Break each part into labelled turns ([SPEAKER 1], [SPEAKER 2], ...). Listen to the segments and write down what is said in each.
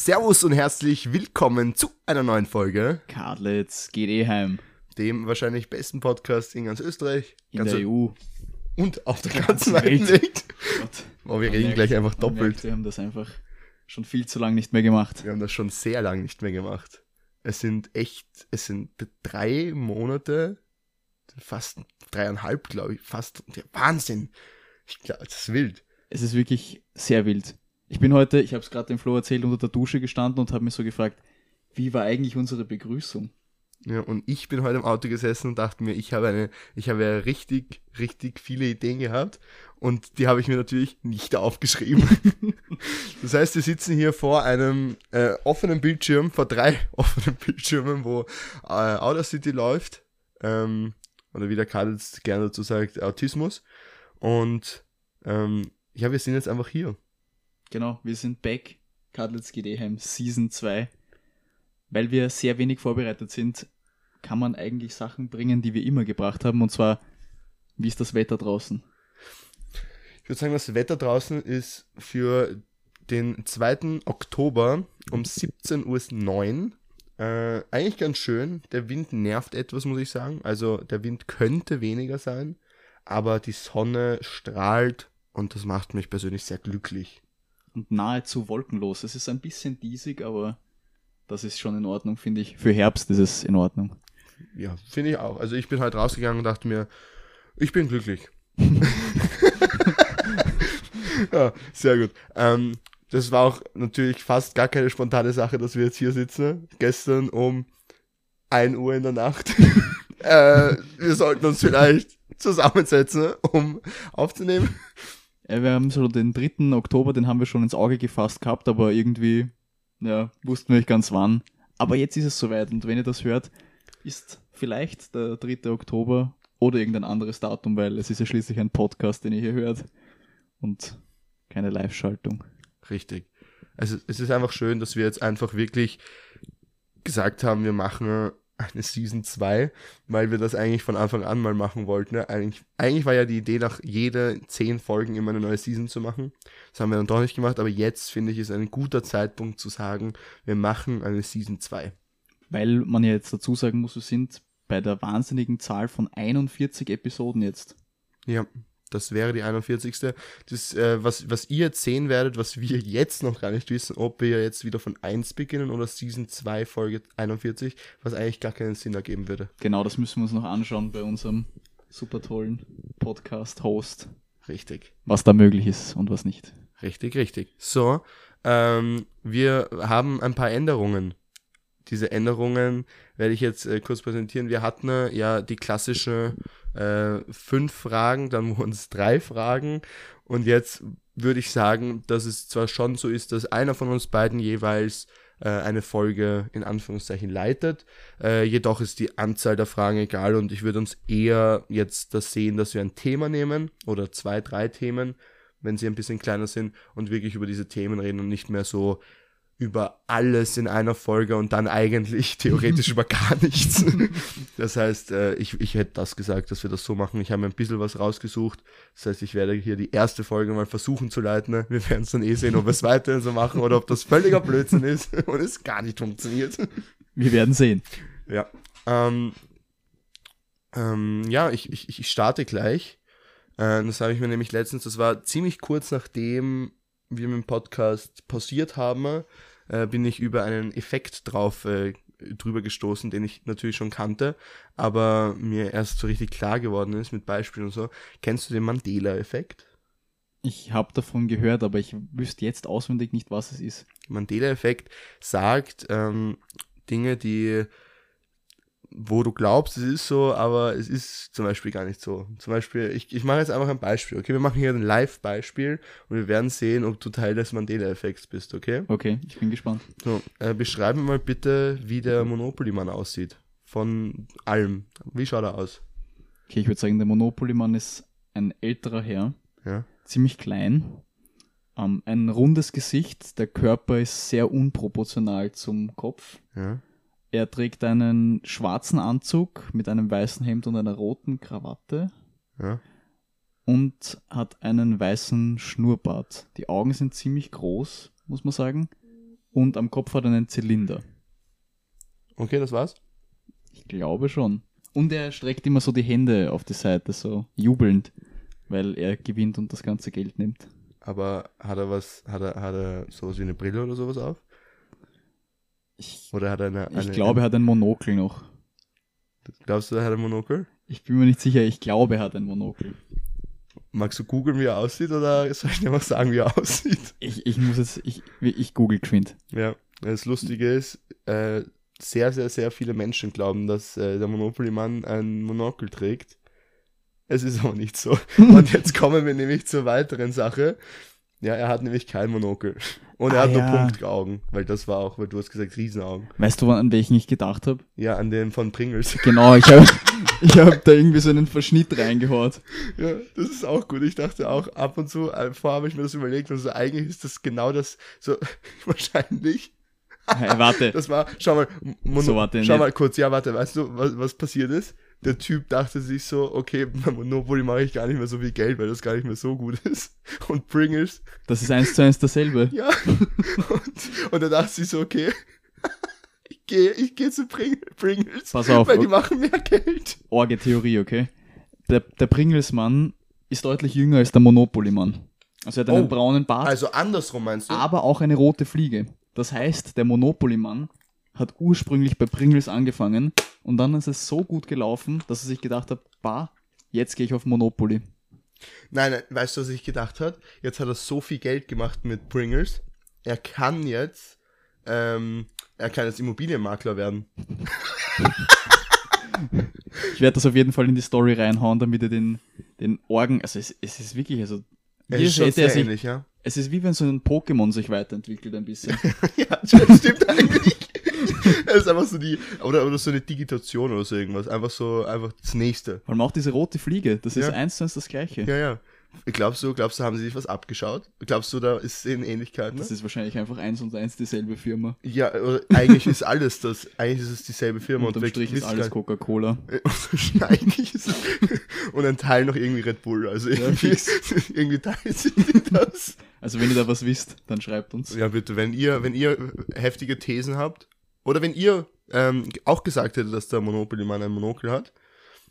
[SPEAKER 1] Servus und herzlich willkommen zu einer neuen Folge,
[SPEAKER 2] Cardlets geht eh heim.
[SPEAKER 1] dem wahrscheinlich besten Podcast in ganz Österreich
[SPEAKER 2] In
[SPEAKER 1] ganze,
[SPEAKER 2] der EU.
[SPEAKER 1] und auf der
[SPEAKER 2] ganzen
[SPEAKER 1] Welt.
[SPEAKER 2] Welt. Gott.
[SPEAKER 1] Oh, wir
[SPEAKER 2] Man
[SPEAKER 1] reden
[SPEAKER 2] merkt-
[SPEAKER 1] gleich einfach doppelt.
[SPEAKER 2] Merkt, wir haben das einfach schon viel zu lange nicht mehr gemacht.
[SPEAKER 1] Wir haben das schon sehr lang nicht mehr gemacht. Es sind echt, es sind drei Monate, fast dreieinhalb, glaube ich, fast. Wahnsinn. Ich glaube, das ist wild.
[SPEAKER 2] Es ist wirklich sehr wild. Ich bin heute, ich habe es gerade dem Flo erzählt, unter der Dusche gestanden und habe mich so gefragt, wie war eigentlich unsere Begrüßung?
[SPEAKER 1] Ja, und ich bin heute im Auto gesessen und dachte mir, ich habe eine, ich habe ja richtig, richtig viele Ideen gehabt und die habe ich mir natürlich nicht aufgeschrieben. das heißt, wir sitzen hier vor einem äh, offenen Bildschirm, vor drei offenen Bildschirmen, wo äh, Audacity läuft, ähm, oder wie der Karl jetzt gerne dazu sagt, Autismus. Und ähm, ja, wir sind jetzt einfach hier.
[SPEAKER 2] Genau, wir sind back. Cardlets heim, Season 2. Weil wir sehr wenig vorbereitet sind, kann man eigentlich Sachen bringen, die wir immer gebracht haben. Und zwar, wie ist das Wetter draußen?
[SPEAKER 1] Ich würde sagen, das Wetter draußen ist für den 2. Oktober um 17.09 Uhr äh, eigentlich ganz schön. Der Wind nervt etwas, muss ich sagen. Also der Wind könnte weniger sein, aber die Sonne strahlt und das macht mich persönlich sehr glücklich.
[SPEAKER 2] Und nahezu wolkenlos. Es ist ein bisschen diesig, aber das ist schon in Ordnung, finde ich. Für Herbst ist es in Ordnung.
[SPEAKER 1] Ja, finde ich auch. Also ich bin halt rausgegangen und dachte mir, ich bin glücklich. ja, sehr gut. Ähm, das war auch natürlich fast gar keine spontane Sache, dass wir jetzt hier sitzen. Gestern um 1 Uhr in der Nacht. äh, wir sollten uns vielleicht zusammensetzen, um aufzunehmen.
[SPEAKER 2] Äh, Wir haben so den 3. Oktober, den haben wir schon ins Auge gefasst gehabt, aber irgendwie, ja, wussten wir nicht ganz wann. Aber jetzt ist es soweit und wenn ihr das hört, ist vielleicht der 3. Oktober oder irgendein anderes Datum, weil es ist ja schließlich ein Podcast, den ihr hier hört und keine Live-Schaltung.
[SPEAKER 1] Richtig. Also es ist einfach schön, dass wir jetzt einfach wirklich gesagt haben, wir machen eine Season 2, weil wir das eigentlich von Anfang an mal machen wollten. ne? Eigentlich, eigentlich war ja die Idee, nach jede zehn Folgen immer eine neue Season zu machen. Das haben wir dann doch nicht gemacht, aber jetzt finde ich es ein guter Zeitpunkt zu sagen, wir machen eine Season 2.
[SPEAKER 2] Weil man ja jetzt dazu sagen muss, wir sind bei der wahnsinnigen Zahl von 41 Episoden jetzt.
[SPEAKER 1] Ja, das wäre die 41. Das, äh, was, was ihr jetzt sehen werdet, was wir jetzt noch gar nicht wissen, ob wir jetzt wieder von 1 beginnen oder Season 2, Folge 41, was eigentlich gar keinen Sinn ergeben würde.
[SPEAKER 2] Genau, das müssen wir uns noch anschauen bei unserem super tollen Podcast-Host,
[SPEAKER 1] Richtig,
[SPEAKER 2] was da möglich ist und was nicht.
[SPEAKER 1] richtig, richtig. So, ähm, wir haben ein paar Änderungen. Diese Änderungen werde ich jetzt äh, kurz präsentieren. Wir hatten äh, ja die klassische äh, fünf Fragen, dann es drei Fragen und jetzt würde ich sagen, dass es zwar schon so ist, dass einer von uns beiden jeweils äh, eine Folge in Anführungszeichen leitet, äh, jedoch ist die Anzahl der Fragen egal und ich würde uns eher jetzt das sehen, dass wir ein Thema nehmen oder zwei, drei Themen, wenn sie ein bisschen kleiner sind und wirklich über diese Themen reden und nicht mehr so über alles in einer Folge und dann eigentlich theoretisch über gar nichts. Das heißt, äh, ich, ich hätte das gesagt, dass wir das so machen. Ich habe mir ein bisschen was rausgesucht. Das heißt, ich werde hier die erste Folge mal versuchen zu leiten. Wir werden es dann eh sehen, ob wir es weiterhin so machen oder ob das völliger Blödsinn ist und es gar nicht funktioniert.
[SPEAKER 2] Wir werden sehen.
[SPEAKER 1] Ja. Ähm, ähm, ja, ich, ich, ich starte gleich. Äh, das habe ich mir nämlich letztens, das war ziemlich kurz nachdem wir mit dem Podcast pausiert haben, äh, bin ich über einen Effekt drauf äh, drüber gestoßen, den ich natürlich schon kannte, aber mir erst so richtig klar geworden ist mit Beispielen und so. Kennst du den Mandela-Effekt?
[SPEAKER 2] Ich habe davon gehört, aber ich wüsste jetzt auswendig nicht, was es ist.
[SPEAKER 1] Mandela-Effekt sagt ähm, Dinge, die, wo du glaubst, es ist so, aber es ist zum Beispiel gar nicht so. Zum Beispiel, ich, ich mache jetzt einfach ein Beispiel, okay? Wir machen hier ein Live-Beispiel und wir werden sehen, ob du Teil des Mandela-Effekts bist, okay?
[SPEAKER 2] Okay, ich bin gespannt.
[SPEAKER 1] So, äh, beschreib mir mal bitte, wie der Monopoly-Mann aussieht. Von allem. Wie schaut er aus?
[SPEAKER 2] Okay, ich würde sagen, der Monopoly-Mann ist ein älterer Herr,
[SPEAKER 1] Ja,
[SPEAKER 2] ziemlich klein, ähm, ein rundes Gesicht, der Körper ist sehr unproportional zum Kopf.
[SPEAKER 1] ja,
[SPEAKER 2] Er trägt einen schwarzen Anzug mit einem weißen Hemd und einer roten Krawatte
[SPEAKER 1] ja,
[SPEAKER 2] und hat einen weißen Schnurrbart. Die Augen sind ziemlich groß, muss man sagen. und am Kopf hat er einen Zylinder.
[SPEAKER 1] Okay, das war's.
[SPEAKER 2] Ich glaube schon. Und er streckt immer so die Hände auf die Seite, so jubelnd, weil er gewinnt und das ganze Geld nimmt.
[SPEAKER 1] Aber hat er was, hat er, hat er sowas wie eine Brille oder sowas auf?
[SPEAKER 2] Ich,
[SPEAKER 1] Oder hat er eine, eine
[SPEAKER 2] ich glaube, er hat ein Monokel noch.
[SPEAKER 1] Glaubst du, er hat ein Monokel?
[SPEAKER 2] Ich bin mir nicht sicher, ich glaube, er hat ein Monokel.
[SPEAKER 1] Magst du googeln, wie er aussieht, oder soll ich dir mal sagen, wie er aussieht?
[SPEAKER 2] Ich, ich muss jetzt, ich, ich google geschwind.
[SPEAKER 1] Ja, das Lustige ist, äh, sehr, sehr, sehr viele Menschen glauben, dass äh, der Monopoly-Mann ein Monokel trägt. Es ist aber nicht so. Und jetzt kommen wir nämlich zur weiteren Sache. Ja, er hat nämlich kein Monokel. Und er
[SPEAKER 2] Ah,
[SPEAKER 1] hat nur
[SPEAKER 2] ja.
[SPEAKER 1] Punktaugen, weil das war auch, weil du hast gesagt Riesenaugen.
[SPEAKER 2] Weißt du, an welchen ich gedacht habe?
[SPEAKER 1] Ja, an den von Pringles.
[SPEAKER 2] Genau, ich habe ich hab da irgendwie so einen Verschnitt reingehaut.
[SPEAKER 1] Ja, das ist auch gut. Ich dachte auch ab und zu, äh, vorher habe ich mir das überlegt, also eigentlich ist das genau das, so wahrscheinlich.
[SPEAKER 2] Hey, warte,
[SPEAKER 1] Das war, schau mal, Mono,
[SPEAKER 2] So, warte,
[SPEAKER 1] schau
[SPEAKER 2] nicht.
[SPEAKER 1] mal kurz, ja, warte, weißt du, was, was passiert ist? Der Typ dachte sich so, okay, bei Monopoly mache ich gar nicht mehr so viel Geld, weil das gar nicht mehr so gut ist. Und Pringles,
[SPEAKER 2] das ist eins zu eins dasselbe.
[SPEAKER 1] ja. Und, und er dachte sich so, okay, ich gehe ich geh zu Pring, Pringles,
[SPEAKER 2] Pass auf,
[SPEAKER 1] weil die machen mehr Geld.
[SPEAKER 2] Orge Theorie, okay? Der, der Pringles-Mann ist deutlich jünger als der Monopoly-Mann. Also er hat einen
[SPEAKER 1] Oh,
[SPEAKER 2] braunen Bart,
[SPEAKER 1] Also andersrum meinst du?
[SPEAKER 2] aber auch eine rote Fliege. Das heißt, der Monopoly-Mann hat ursprünglich bei Pringles angefangen und dann ist es so gut gelaufen, dass er sich gedacht hat, bah, jetzt gehe ich auf Monopoly.
[SPEAKER 1] Nein, nein, weißt du, was ich gedacht hat? Jetzt hat er so viel Geld gemacht mit Pringles. Er kann jetzt, ähm, er kann jetzt Immobilienmakler werden.
[SPEAKER 2] Ich werde das auf jeden Fall in die Story reinhauen, damit er den, den Orgen, also es, es ist wirklich, also hier
[SPEAKER 1] ist schon sehr
[SPEAKER 2] sich,
[SPEAKER 1] ähnlich, ja.
[SPEAKER 2] es ist wie wenn so ein Pokémon sich weiterentwickelt ein bisschen.
[SPEAKER 1] ja, das stimmt eigentlich. Er ist einfach so die, oder, oder so eine Digitation oder so irgendwas. Einfach so, einfach das nächste.
[SPEAKER 2] Vor allem auch diese rote Fliege, das ist
[SPEAKER 1] Ja.
[SPEAKER 2] eins zu eins das gleiche.
[SPEAKER 1] Ja, ja. Glaubst du, glaubst du, haben sie sich was abgeschaut? Glaubst du, da ist in Ähnlichkeiten?
[SPEAKER 2] Das ist wahrscheinlich einfach eins und eins dieselbe Firma.
[SPEAKER 1] Ja, oder eigentlich ist alles das, eigentlich ist es dieselbe Firma.
[SPEAKER 2] Unterm
[SPEAKER 1] vielleicht
[SPEAKER 2] Strich ist alles Coca-Cola.
[SPEAKER 1] Eigentlich ist es. Und ein Teil noch irgendwie Red Bull. Also irgendwie, irgendwie teilt sich das.
[SPEAKER 2] Also wenn ihr da was wisst, dann schreibt uns.
[SPEAKER 1] Ja, bitte, wenn ihr, wenn ihr heftige Thesen habt, oder wenn ihr ähm, auch gesagt hättet, dass der Monopoly-Mann ein Monokel hat,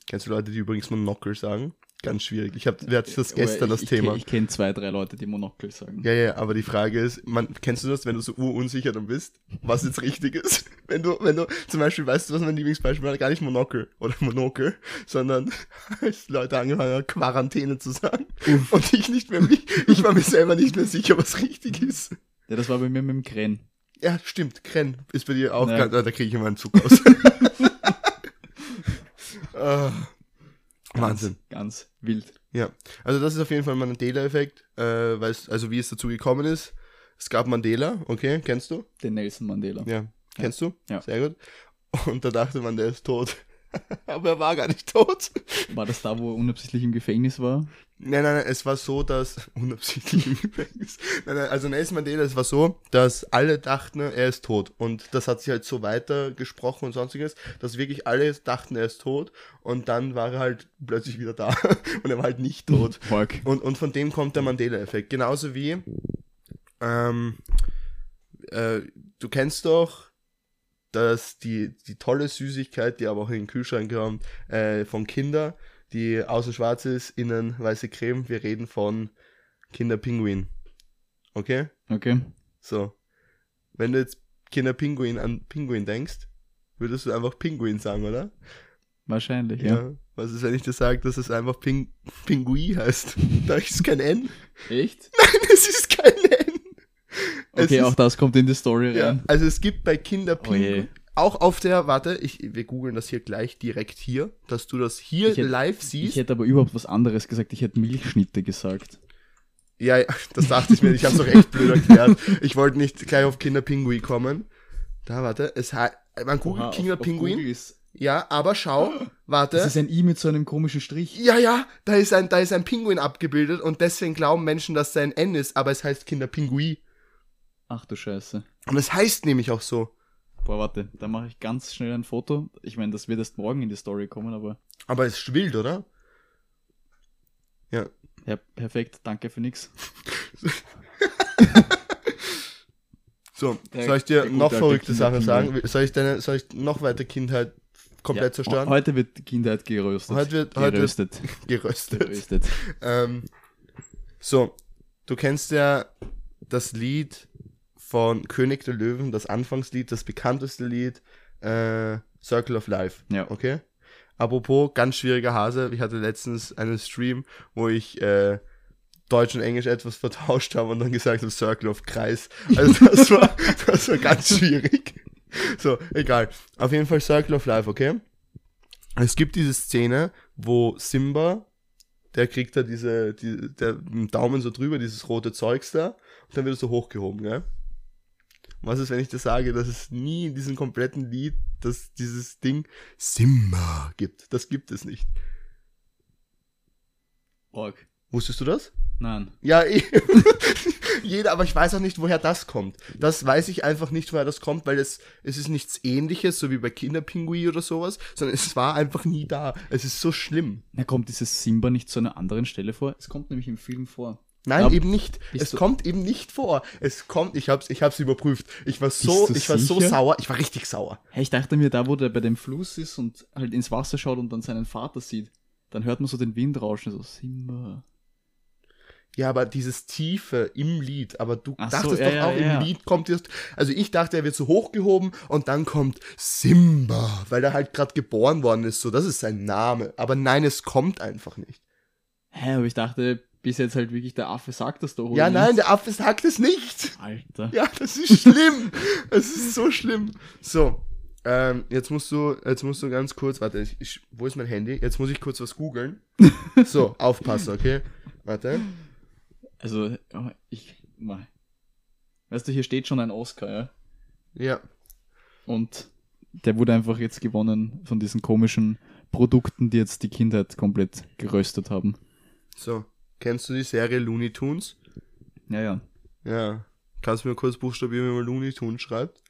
[SPEAKER 1] kennst du Leute, die übrigens Monokel sagen? Ganz schwierig. Ich hab, wir hatten das gestern,
[SPEAKER 2] Aber
[SPEAKER 1] das
[SPEAKER 2] ich,
[SPEAKER 1] Thema.
[SPEAKER 2] Ich, ich kenne zwei, drei Leute, die Monokel sagen.
[SPEAKER 1] Ja, ja, aber die Frage ist, man, kennst du das, wenn du so urunsicher dann bist, was jetzt richtig ist? Wenn du, wenn du, zum Beispiel, weißt du, was mein Lieblingsbeispiel war? Gar nicht Monokel oder Monokel, sondern als Leute angefangen haben, Quarantäne zu sagen. Und ich nicht mehr, mich, ich war mir selber nicht mehr sicher, was richtig ist.
[SPEAKER 2] Ja, das war bei mir mit dem Kren.
[SPEAKER 1] Ja, stimmt, Krenn ist bei dir auch,
[SPEAKER 2] Ja.
[SPEAKER 1] ganz, ah, da kriege ich immer einen Zug aus. Ah, Wahnsinn.
[SPEAKER 2] Ganz wild.
[SPEAKER 1] Ja, also das ist auf jeden Fall Mandela-Effekt, äh, also wie es dazu gekommen ist. Es gab Mandela, okay, kennst du?
[SPEAKER 2] Den Nelson Mandela.
[SPEAKER 1] Ja, kennst du?
[SPEAKER 2] Ja.
[SPEAKER 1] Sehr gut. Und da dachte man, der ist tot. Aber er war gar nicht tot.
[SPEAKER 2] War das da, wo er unabsichtlich im Gefängnis war?
[SPEAKER 1] Nein, nein, nein, es war so, dass, unabsichtlich im Gefängnis, nein, nein, also Nelson Mandela, es war so, dass alle dachten, er ist tot. Und das hat sich halt so weiter gesprochen und sonstiges, dass wirklich alle dachten, er ist tot. Und dann war er halt plötzlich wieder da. Und er war halt nicht tot.
[SPEAKER 2] Fuck.
[SPEAKER 1] Und, und von dem kommt der Mandela-Effekt. Genauso wie, ähm, äh, du kennst doch, dass die, die tolle Süßigkeit, die aber auch in den Kühlschrank kommt, äh, von Kinder, die außen schwarz ist, innen weiße Creme. Wir reden von Kinderpinguin. Okay?
[SPEAKER 2] Okay.
[SPEAKER 1] So. Wenn du jetzt Kinderpinguin an Pinguin denkst, würdest du einfach Pinguin sagen, oder?
[SPEAKER 2] Wahrscheinlich, ja.
[SPEAKER 1] Was ist, wenn ich dir sage, dass es einfach Ping Pingui heißt? Da ist kein N.
[SPEAKER 2] Echt?
[SPEAKER 1] Es ist kein N. Es
[SPEAKER 2] Okay,
[SPEAKER 1] ist,
[SPEAKER 2] auch das kommt in die Story
[SPEAKER 1] ja,
[SPEAKER 2] rein.
[SPEAKER 1] also es gibt bei Kinder
[SPEAKER 2] Oh
[SPEAKER 1] auch auf der, warte, ich, wir googeln das hier gleich direkt hier, dass du das hier
[SPEAKER 2] Ich hätte-
[SPEAKER 1] live
[SPEAKER 2] Ich
[SPEAKER 1] siehst.
[SPEAKER 2] hätte aber überhaupt was anderes gesagt. Ich hätte Milchschnitte gesagt.
[SPEAKER 1] ja, ja, das dachte ich mir, ich habe es doch echt blöd erklärt. Ich wollte nicht gleich auf Kinderpingui kommen. Da, warte, es heißt, man googelt Kinderpinguin. Ja, aber schau, warte.
[SPEAKER 2] Das ist ein I mit so einem komischen Strich.
[SPEAKER 1] ja, ja, da ist ein, da ist ein Pinguin abgebildet und deswegen glauben Menschen, dass da ein N ist, aber es heißt Kinderpingui.
[SPEAKER 2] Ach du Scheiße.
[SPEAKER 1] Und es heißt nämlich auch so.
[SPEAKER 2] Boah, warte, da mache ich ganz schnell ein Foto. Ich meine, das wird erst morgen in die Story kommen, aber
[SPEAKER 1] Aber es ist wild, oder? Ja.
[SPEAKER 2] ja, perfekt, danke für nix.
[SPEAKER 1] So,
[SPEAKER 2] Der-
[SPEAKER 1] soll ich dir noch verrückte Sachen sagen? Soll ich deine, soll ich noch weiter Kindheit komplett
[SPEAKER 2] Ja,
[SPEAKER 1] zerstören?
[SPEAKER 2] Heute wird die Kindheit geröstet.
[SPEAKER 1] Heute wird- heute
[SPEAKER 2] geröstet.
[SPEAKER 1] Geröstet.
[SPEAKER 2] geröstet.
[SPEAKER 1] Ähm, so, du kennst ja das Lied von König der Löwen, das Anfangslied, das bekannteste Lied, äh, Circle of Life.
[SPEAKER 2] Ja.
[SPEAKER 1] Okay? Apropos, ganz schwieriger Hase. Ich hatte letztens einen Stream, wo ich äh, Deutsch und Englisch etwas vertauscht habe und dann gesagt habe Circle of Kreis. Also das war, das war ganz schwierig. So, egal. Auf jeden Fall Circle of Life, okay? Es gibt diese Szene, wo Simba, der kriegt da diese, die, der Daumen so drüber, dieses rote Zeugs da, und dann wird es so hochgehoben, gell? Was ist, wenn ich dir sage, dass es nie in diesem kompletten Lied, dass dieses Ding Simba gibt? Das gibt es nicht.
[SPEAKER 2] Org.
[SPEAKER 1] Wusstest du das?
[SPEAKER 2] Nein.
[SPEAKER 1] Ja. Jeder, aber ich weiß auch nicht, woher das kommt. Das weiß ich einfach nicht, woher das kommt, weil es, es ist nichts ähnliches, so wie bei Kinderpinguin oder sowas, sondern es war einfach nie da. Es ist so schlimm.
[SPEAKER 2] Na, kommt dieses Simba nicht zu einer anderen Stelle vor? Es kommt nämlich im Film vor.
[SPEAKER 1] Nein,
[SPEAKER 2] Ja,
[SPEAKER 1] eben nicht. Es kommt eben nicht vor. Es kommt, ich hab's, ich hab's überprüft. Ich war so, ich war so
[SPEAKER 2] sicher?
[SPEAKER 1] sauer, ich war richtig sauer.
[SPEAKER 2] Hey, ich dachte mir, da wo der bei dem Fluss ist und halt ins Wasser schaut und dann seinen Vater sieht, dann hört man so den Wind rauschen, so Simba.
[SPEAKER 1] Ja, aber dieses Tiefe im Lied, aber du
[SPEAKER 2] Ach so,
[SPEAKER 1] dachtest
[SPEAKER 2] ja,
[SPEAKER 1] doch
[SPEAKER 2] ja,
[SPEAKER 1] auch,
[SPEAKER 2] ja.
[SPEAKER 1] im Lied kommt jetzt, also ich dachte, er wird so hochgehoben und dann kommt Simba, weil er halt gerade geboren worden ist, so, das ist sein Name. Aber nein, es kommt einfach nicht.
[SPEAKER 2] Hä, aber ich dachte, bis jetzt halt wirklich der Affe sagt das doch.
[SPEAKER 1] Ja, nein,
[SPEAKER 2] nicht?
[SPEAKER 1] der Affe sagt es nicht.
[SPEAKER 2] Alter.
[SPEAKER 1] Ja, das ist schlimm. Es ist so schlimm. So, ähm, jetzt musst du, jetzt musst du ganz kurz, warte, ich, ich, wo ist mein Handy? Jetzt muss ich kurz was googeln. So, aufpassen, okay? Warte.
[SPEAKER 2] Also, ja, ich, mal. Weißt du, hier steht schon ein Oscar, ja?
[SPEAKER 1] Ja.
[SPEAKER 2] Und der wurde einfach jetzt gewonnen von diesen komischen Produkten, die jetzt die Kindheit komplett geröstet haben.
[SPEAKER 1] So, kennst du die Serie Looney Tunes?
[SPEAKER 2] Ja, ja.
[SPEAKER 1] Ja. Kannst du mir kurz buchstabieren, wie man Looney Tunes schreibt?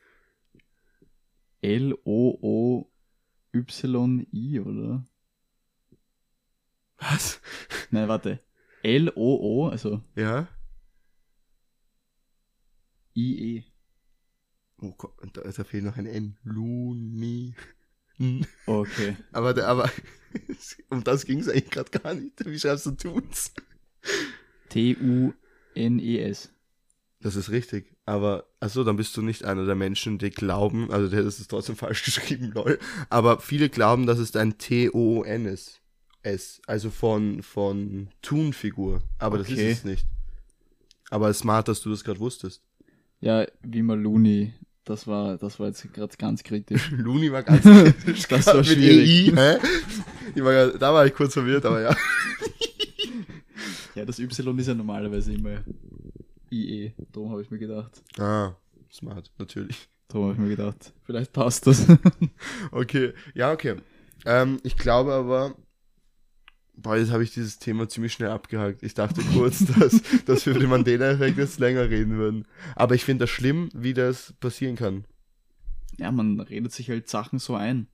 [SPEAKER 2] L-O-O-Y-I, oder?
[SPEAKER 1] Was?
[SPEAKER 2] Nein, warte. L-O-O, also
[SPEAKER 1] Ja.
[SPEAKER 2] I-E.
[SPEAKER 1] Oh Gott, da, da fehlt noch ein N. Looney.
[SPEAKER 2] Okay.
[SPEAKER 1] Aber, aber um das ging es eigentlich gerade gar nicht. Wie schreibst du Tunes?
[SPEAKER 2] T-U-N-E-S.
[SPEAKER 1] Das ist richtig. Aber, achso, dann bist du nicht einer der Menschen, die glauben, also der ist es trotzdem falsch geschrieben, lol. Aber viele glauben, dass es ein T-O-O-N ist. S. Also von, von Toon-Figur. Aber das
[SPEAKER 2] Okay.
[SPEAKER 1] ist es nicht. Aber smart, dass du das gerade wusstest.
[SPEAKER 2] Ja, wie mal Looney. Das war, das war jetzt gerade ganz kritisch.
[SPEAKER 1] Looney war ganz kritisch.
[SPEAKER 2] Das war
[SPEAKER 1] mit
[SPEAKER 2] schwierig.
[SPEAKER 1] EI? Ich war, da war ich kurz verwirrt, aber ja.
[SPEAKER 2] Ja, das Y ist ja normalerweise immer IE. Darum habe ich mir gedacht.
[SPEAKER 1] Ah, smart, natürlich.
[SPEAKER 2] Darum habe ich mir gedacht. Vielleicht passt das.
[SPEAKER 1] Okay, ja, okay. Ähm, ich glaube aber, boah, jetzt habe ich dieses Thema ziemlich schnell abgehakt. Ich dachte kurz, dass, dass wir über den Mandela-Effekt jetzt länger reden würden. Aber ich finde das schlimm, wie das passieren kann.
[SPEAKER 2] ja, man redet sich halt Sachen so ein.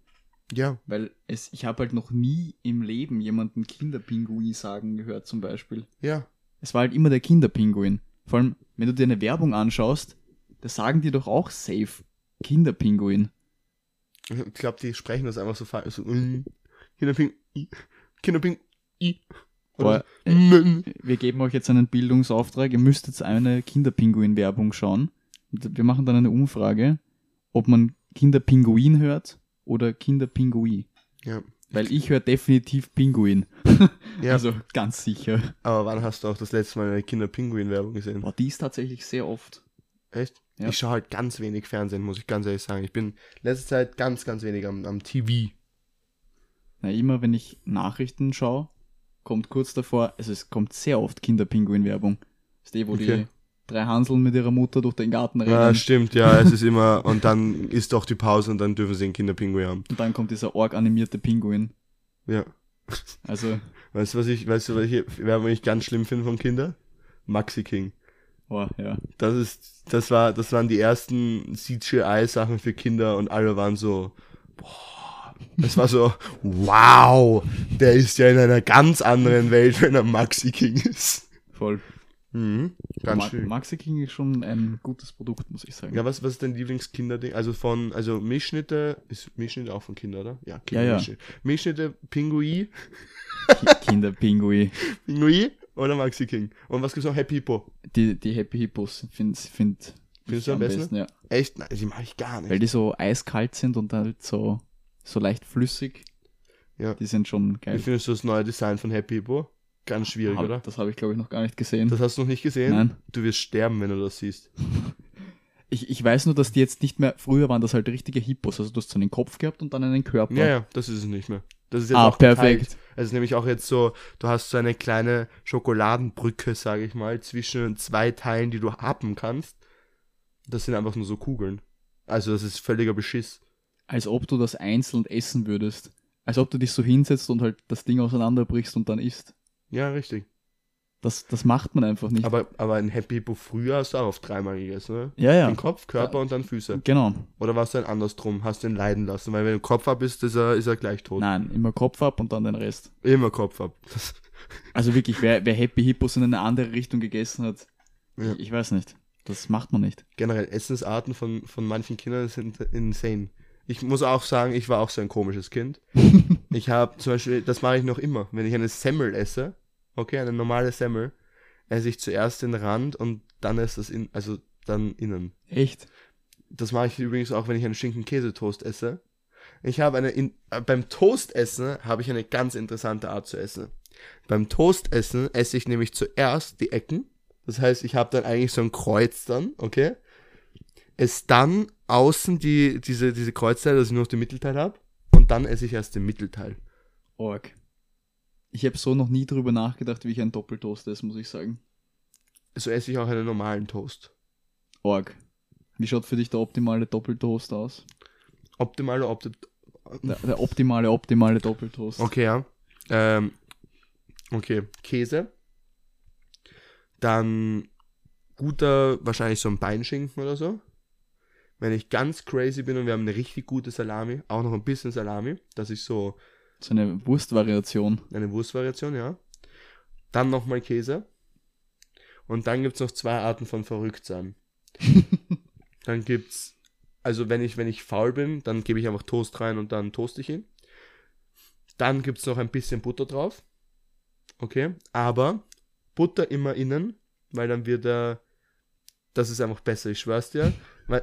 [SPEAKER 1] Ja,
[SPEAKER 2] Weil es, ich habe halt noch nie im Leben jemanden Kinderpinguin sagen gehört, zum Beispiel.
[SPEAKER 1] ja.
[SPEAKER 2] Es war halt immer der Kinderpinguin. Vor allem, wenn du dir eine Werbung anschaust, da sagen die doch auch safe Kinderpinguin.
[SPEAKER 1] Ich glaube, die sprechen das einfach so falsch. So, mm, Kinderping, i, Kinderping, i.
[SPEAKER 2] Boah,
[SPEAKER 1] so, mm.
[SPEAKER 2] Wir geben euch jetzt einen Bildungsauftrag. Ihr müsst jetzt eine Kinderpinguin-Werbung schauen. Und wir machen dann eine Umfrage, ob man Kinderpinguin hört oder Kinderpingui.
[SPEAKER 1] Ja.
[SPEAKER 2] Weil ich höre definitiv Pinguin.
[SPEAKER 1] ja.
[SPEAKER 2] Also ganz sicher.
[SPEAKER 1] aber wann hast du auch das letzte Mal eine Kinderpinguin-Werbung gesehen?
[SPEAKER 2] Boah, die ist tatsächlich sehr oft.
[SPEAKER 1] Echt?
[SPEAKER 2] Ja.
[SPEAKER 1] Ich schaue halt ganz wenig Fernsehen, muss ich ganz ehrlich sagen. Ich bin letzte Zeit ganz, ganz wenig am, am TV.
[SPEAKER 2] Na, immer wenn ich Nachrichten schaue, kommt kurz davor, also es kommt sehr oft Kinderpinguin-Werbung. Ist die, wo
[SPEAKER 1] Okay.
[SPEAKER 2] Drei Hanseln mit ihrer Mutter durch den Garten rennen.
[SPEAKER 1] Ja, stimmt, ja, es ist immer, und dann ist doch die Pause und dann dürfen sie einen Kinderpinguin haben.
[SPEAKER 2] und dann kommt dieser org animierte Pinguin.
[SPEAKER 1] Ja.
[SPEAKER 2] Also,
[SPEAKER 1] Weißt du, was ich, weißt du, welche Werbung ich ganz schlimm finde von Kindern? Maxi King.
[SPEAKER 2] oh, ja.
[SPEAKER 1] Das ist, das war, das waren die ersten CGI-Sachen für Kinder und alle waren so, boah, es war so, wow, der ist ja in einer ganz anderen Welt, wenn er Maxi King ist.
[SPEAKER 2] Voll.
[SPEAKER 1] Mhm. Ganz
[SPEAKER 2] Ma
[SPEAKER 1] schön.
[SPEAKER 2] Maxi King ist schon ein gutes Produkt, muss ich sagen.
[SPEAKER 1] Ja, was, was ist dein Lieblingskinderding? Also von, also Milchschnitte, ist Milchschnitte auch von Kindern, oder? Ja, Kinder,
[SPEAKER 2] Ja, ja.
[SPEAKER 1] Milchschnitte. Milchschnitte, Pinguin,
[SPEAKER 2] Ki- Kinderpingui.
[SPEAKER 1] Pinguin oder Maxi King? Und was gibt's noch? Happy Hippo.
[SPEAKER 2] Die, die Happy Hippos find, find
[SPEAKER 1] Findest
[SPEAKER 2] ich
[SPEAKER 1] du am besten?
[SPEAKER 2] ja.
[SPEAKER 1] Echt? Nein, die mache ich gar nicht.
[SPEAKER 2] Weil die so eiskalt sind und halt so, so leicht flüssig.
[SPEAKER 1] Ja.
[SPEAKER 2] Die sind schon
[SPEAKER 1] Wie
[SPEAKER 2] geil.
[SPEAKER 1] findest du das neue Design von Happy Hippo? Ganz schwierig,
[SPEAKER 2] Hab-
[SPEAKER 1] oder?
[SPEAKER 2] Das habe ich, glaube ich, noch gar nicht gesehen.
[SPEAKER 1] Das hast du noch nicht gesehen?
[SPEAKER 2] Nein.
[SPEAKER 1] Du wirst sterben, wenn du das siehst.
[SPEAKER 2] Ich, ich weiß nur, dass die jetzt nicht mehr, früher waren das halt richtige Hippos. Also du hast so einen Kopf gehabt und dann einen Körper.
[SPEAKER 1] Ja, ja, das ist es nicht mehr. Das ist jetzt
[SPEAKER 2] Ah,
[SPEAKER 1] auch geteilt.
[SPEAKER 2] perfekt.
[SPEAKER 1] Es ist nämlich auch jetzt so, du hast so eine kleine Schokoladenbrücke, sage ich mal, zwischen zwei Teilen, die du happen kannst. Das sind einfach nur so Kugeln. Also das ist völliger Beschiss.
[SPEAKER 2] Als ob du das einzeln essen würdest. Als ob du dich so hinsetzt und halt das Ding auseinanderbrichst und dann isst.
[SPEAKER 1] Ja, richtig.
[SPEAKER 2] Das, das macht man einfach nicht.
[SPEAKER 1] Aber, aber ein Happy Hippo früher hast du auch auf dreimal gegessen, ne?
[SPEAKER 2] ja, ja.
[SPEAKER 1] Den Kopf, Körper und dann Füße.
[SPEAKER 2] Genau.
[SPEAKER 1] Oder warst du ein andersrum, hast den leiden lassen? Weil wenn du Kopf ab bist, ist er, ist er gleich tot.
[SPEAKER 2] Nein, immer Kopf ab und dann den Rest.
[SPEAKER 1] Immer Kopf ab.
[SPEAKER 2] Also wirklich, wer, wer Happy Hippos in eine andere Richtung gegessen hat,
[SPEAKER 1] Ja.
[SPEAKER 2] ich, ich weiß nicht. Das macht man nicht.
[SPEAKER 1] generell Essensarten von, von manchen Kindern sind insane. Ich muss auch sagen, ich war auch so ein komisches Kind. ich habe zum Beispiel, das mache ich noch immer, wenn ich eine Semmel esse, okay, eine normale Semmel, esse ich zuerst den Rand und dann ist das in, also dann innen.
[SPEAKER 2] Echt?
[SPEAKER 1] Das mache ich übrigens auch, wenn ich einen Schinken-Käsetoast esse. Ich habe eine, in, äh, beim Toastessen habe ich eine ganz interessante Art zu essen. Beim Toastessen esse ich nämlich zuerst die Ecken. Das heißt, ich habe dann eigentlich so ein Kreuz dann, okay? Es dann außen die, diese, diese Kreuzteile, dass ich nur noch den Mittelteil habe. Und dann esse ich erst den Mittelteil.
[SPEAKER 2] Org. Ich habe so noch nie drüber nachgedacht, wie ich ein Doppeltoast esse, muss ich sagen.
[SPEAKER 1] So esse ich auch einen normalen Toast.
[SPEAKER 2] Org. Wie schaut für dich der optimale Doppeltoast aus?
[SPEAKER 1] Optimal oder opti
[SPEAKER 2] Der, der optimale, optimale Doppeltoast.
[SPEAKER 1] Okay, ja. Ähm, okay, Käse. Dann guter, wahrscheinlich so ein Beinschinken oder so. Wenn ich ganz crazy bin und wir haben eine richtig gute Salami, auch noch ein bisschen Salami, dass ich so
[SPEAKER 2] So eine Wurstvariation.
[SPEAKER 1] eine Wurstvariation, ja. Dann nochmal Käse. Und dann gibt's noch zwei Arten von Verrücktsein. dann gibt's, also wenn ich, wenn ich faul bin, dann gebe ich einfach Toast rein und dann toast ich ihn. Dann gibt's noch ein bisschen Butter drauf. Okay. Aber Butter immer innen, weil dann wird er, das ist einfach besser, ich schwör's dir.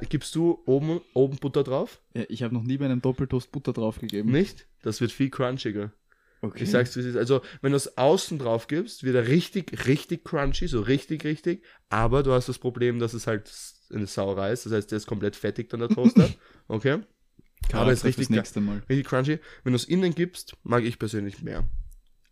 [SPEAKER 1] Gibst du oben, oben Butter drauf?
[SPEAKER 2] Ja, ich habe noch nie bei einem Doppeltoast Butter draufgegeben.
[SPEAKER 1] Nicht? Das wird viel crunchiger.
[SPEAKER 2] Okay.
[SPEAKER 1] Ich sag's, wie es ist. Also, wenn du es außen drauf gibst, wird er richtig, richtig crunchy, so richtig, richtig. Aber du hast das Problem, dass es halt eine Sauerei ist. Das heißt, der ist komplett fettig dann der Toaster. Okay? aber ist richtig
[SPEAKER 2] nächste Mal.
[SPEAKER 1] Richtig crunchy. Wenn du es innen gibst, mag ich persönlich mehr.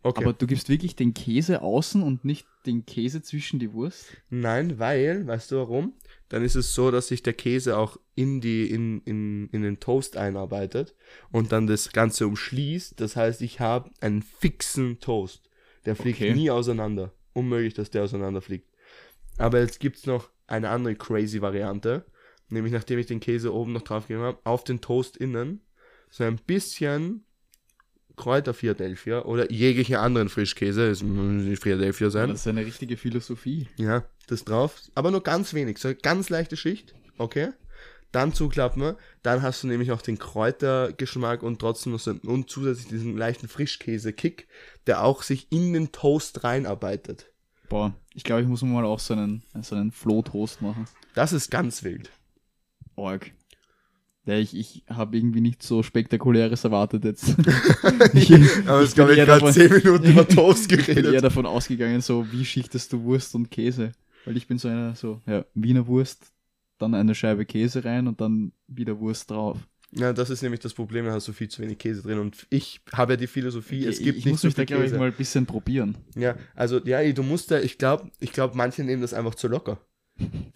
[SPEAKER 1] Okay.
[SPEAKER 2] Aber du gibst wirklich den Käse außen und nicht den Käse zwischen die Wurst?
[SPEAKER 1] Nein, weil, weißt du warum? Dann ist es so, dass sich der Käse auch in die, in, in, in den Toast einarbeitet und dann das Ganze umschließt. Das heißt, ich habe einen fixen Toast. Der fliegt
[SPEAKER 2] Okay.
[SPEAKER 1] nie auseinander. Unmöglich, dass der auseinanderfliegt. Aber jetzt gibt's noch eine andere crazy Variante. Nämlich, nachdem ich den Käse oben noch draufgegeben habe, auf den Toast innen so ein bisschen Kräuter Philadelphia oder jegliche anderen Frischkäse, es muss nicht Philadelphia sein.
[SPEAKER 2] Das ist eine richtige Philosophie.
[SPEAKER 1] Ja, das drauf. Aber nur ganz wenig. So eine ganz leichte Schicht. Okay. Dann zuklappen. Dann hast du nämlich auch den Kräutergeschmack und trotzdem noch so, und zusätzlich diesen leichten Frischkäse-Kick, der auch sich in den Toast reinarbeitet.
[SPEAKER 2] Boah, ich glaube, ich muss mal auch so einen, so einen Flohtoast machen.
[SPEAKER 1] Das ist ganz wild.
[SPEAKER 2] Org. Ja, ich, ich habe irgendwie nicht so spektakuläres erwartet jetzt.
[SPEAKER 1] Aber
[SPEAKER 2] ich bin eher davon-
[SPEAKER 1] Minuten über Toast
[SPEAKER 2] Ich bin eher davon ausgegangen, so wie schichtest du Wurst und Käse? Weil ich bin so einer, so, ja, Wiener Wurst, dann eine Scheibe Käse rein und dann wieder Wurst drauf.
[SPEAKER 1] Ja, das ist nämlich das Problem, da hast du viel zu wenig Käse drin. Und ich habe ja die Philosophie, es
[SPEAKER 2] ich,
[SPEAKER 1] gibt
[SPEAKER 2] ich
[SPEAKER 1] nicht
[SPEAKER 2] muss
[SPEAKER 1] so
[SPEAKER 2] mich da, glaube ich, mal ein bisschen probieren.
[SPEAKER 1] Ja, also ja, du musst da, ich glaube, ich glaube, manche nehmen das einfach zu locker.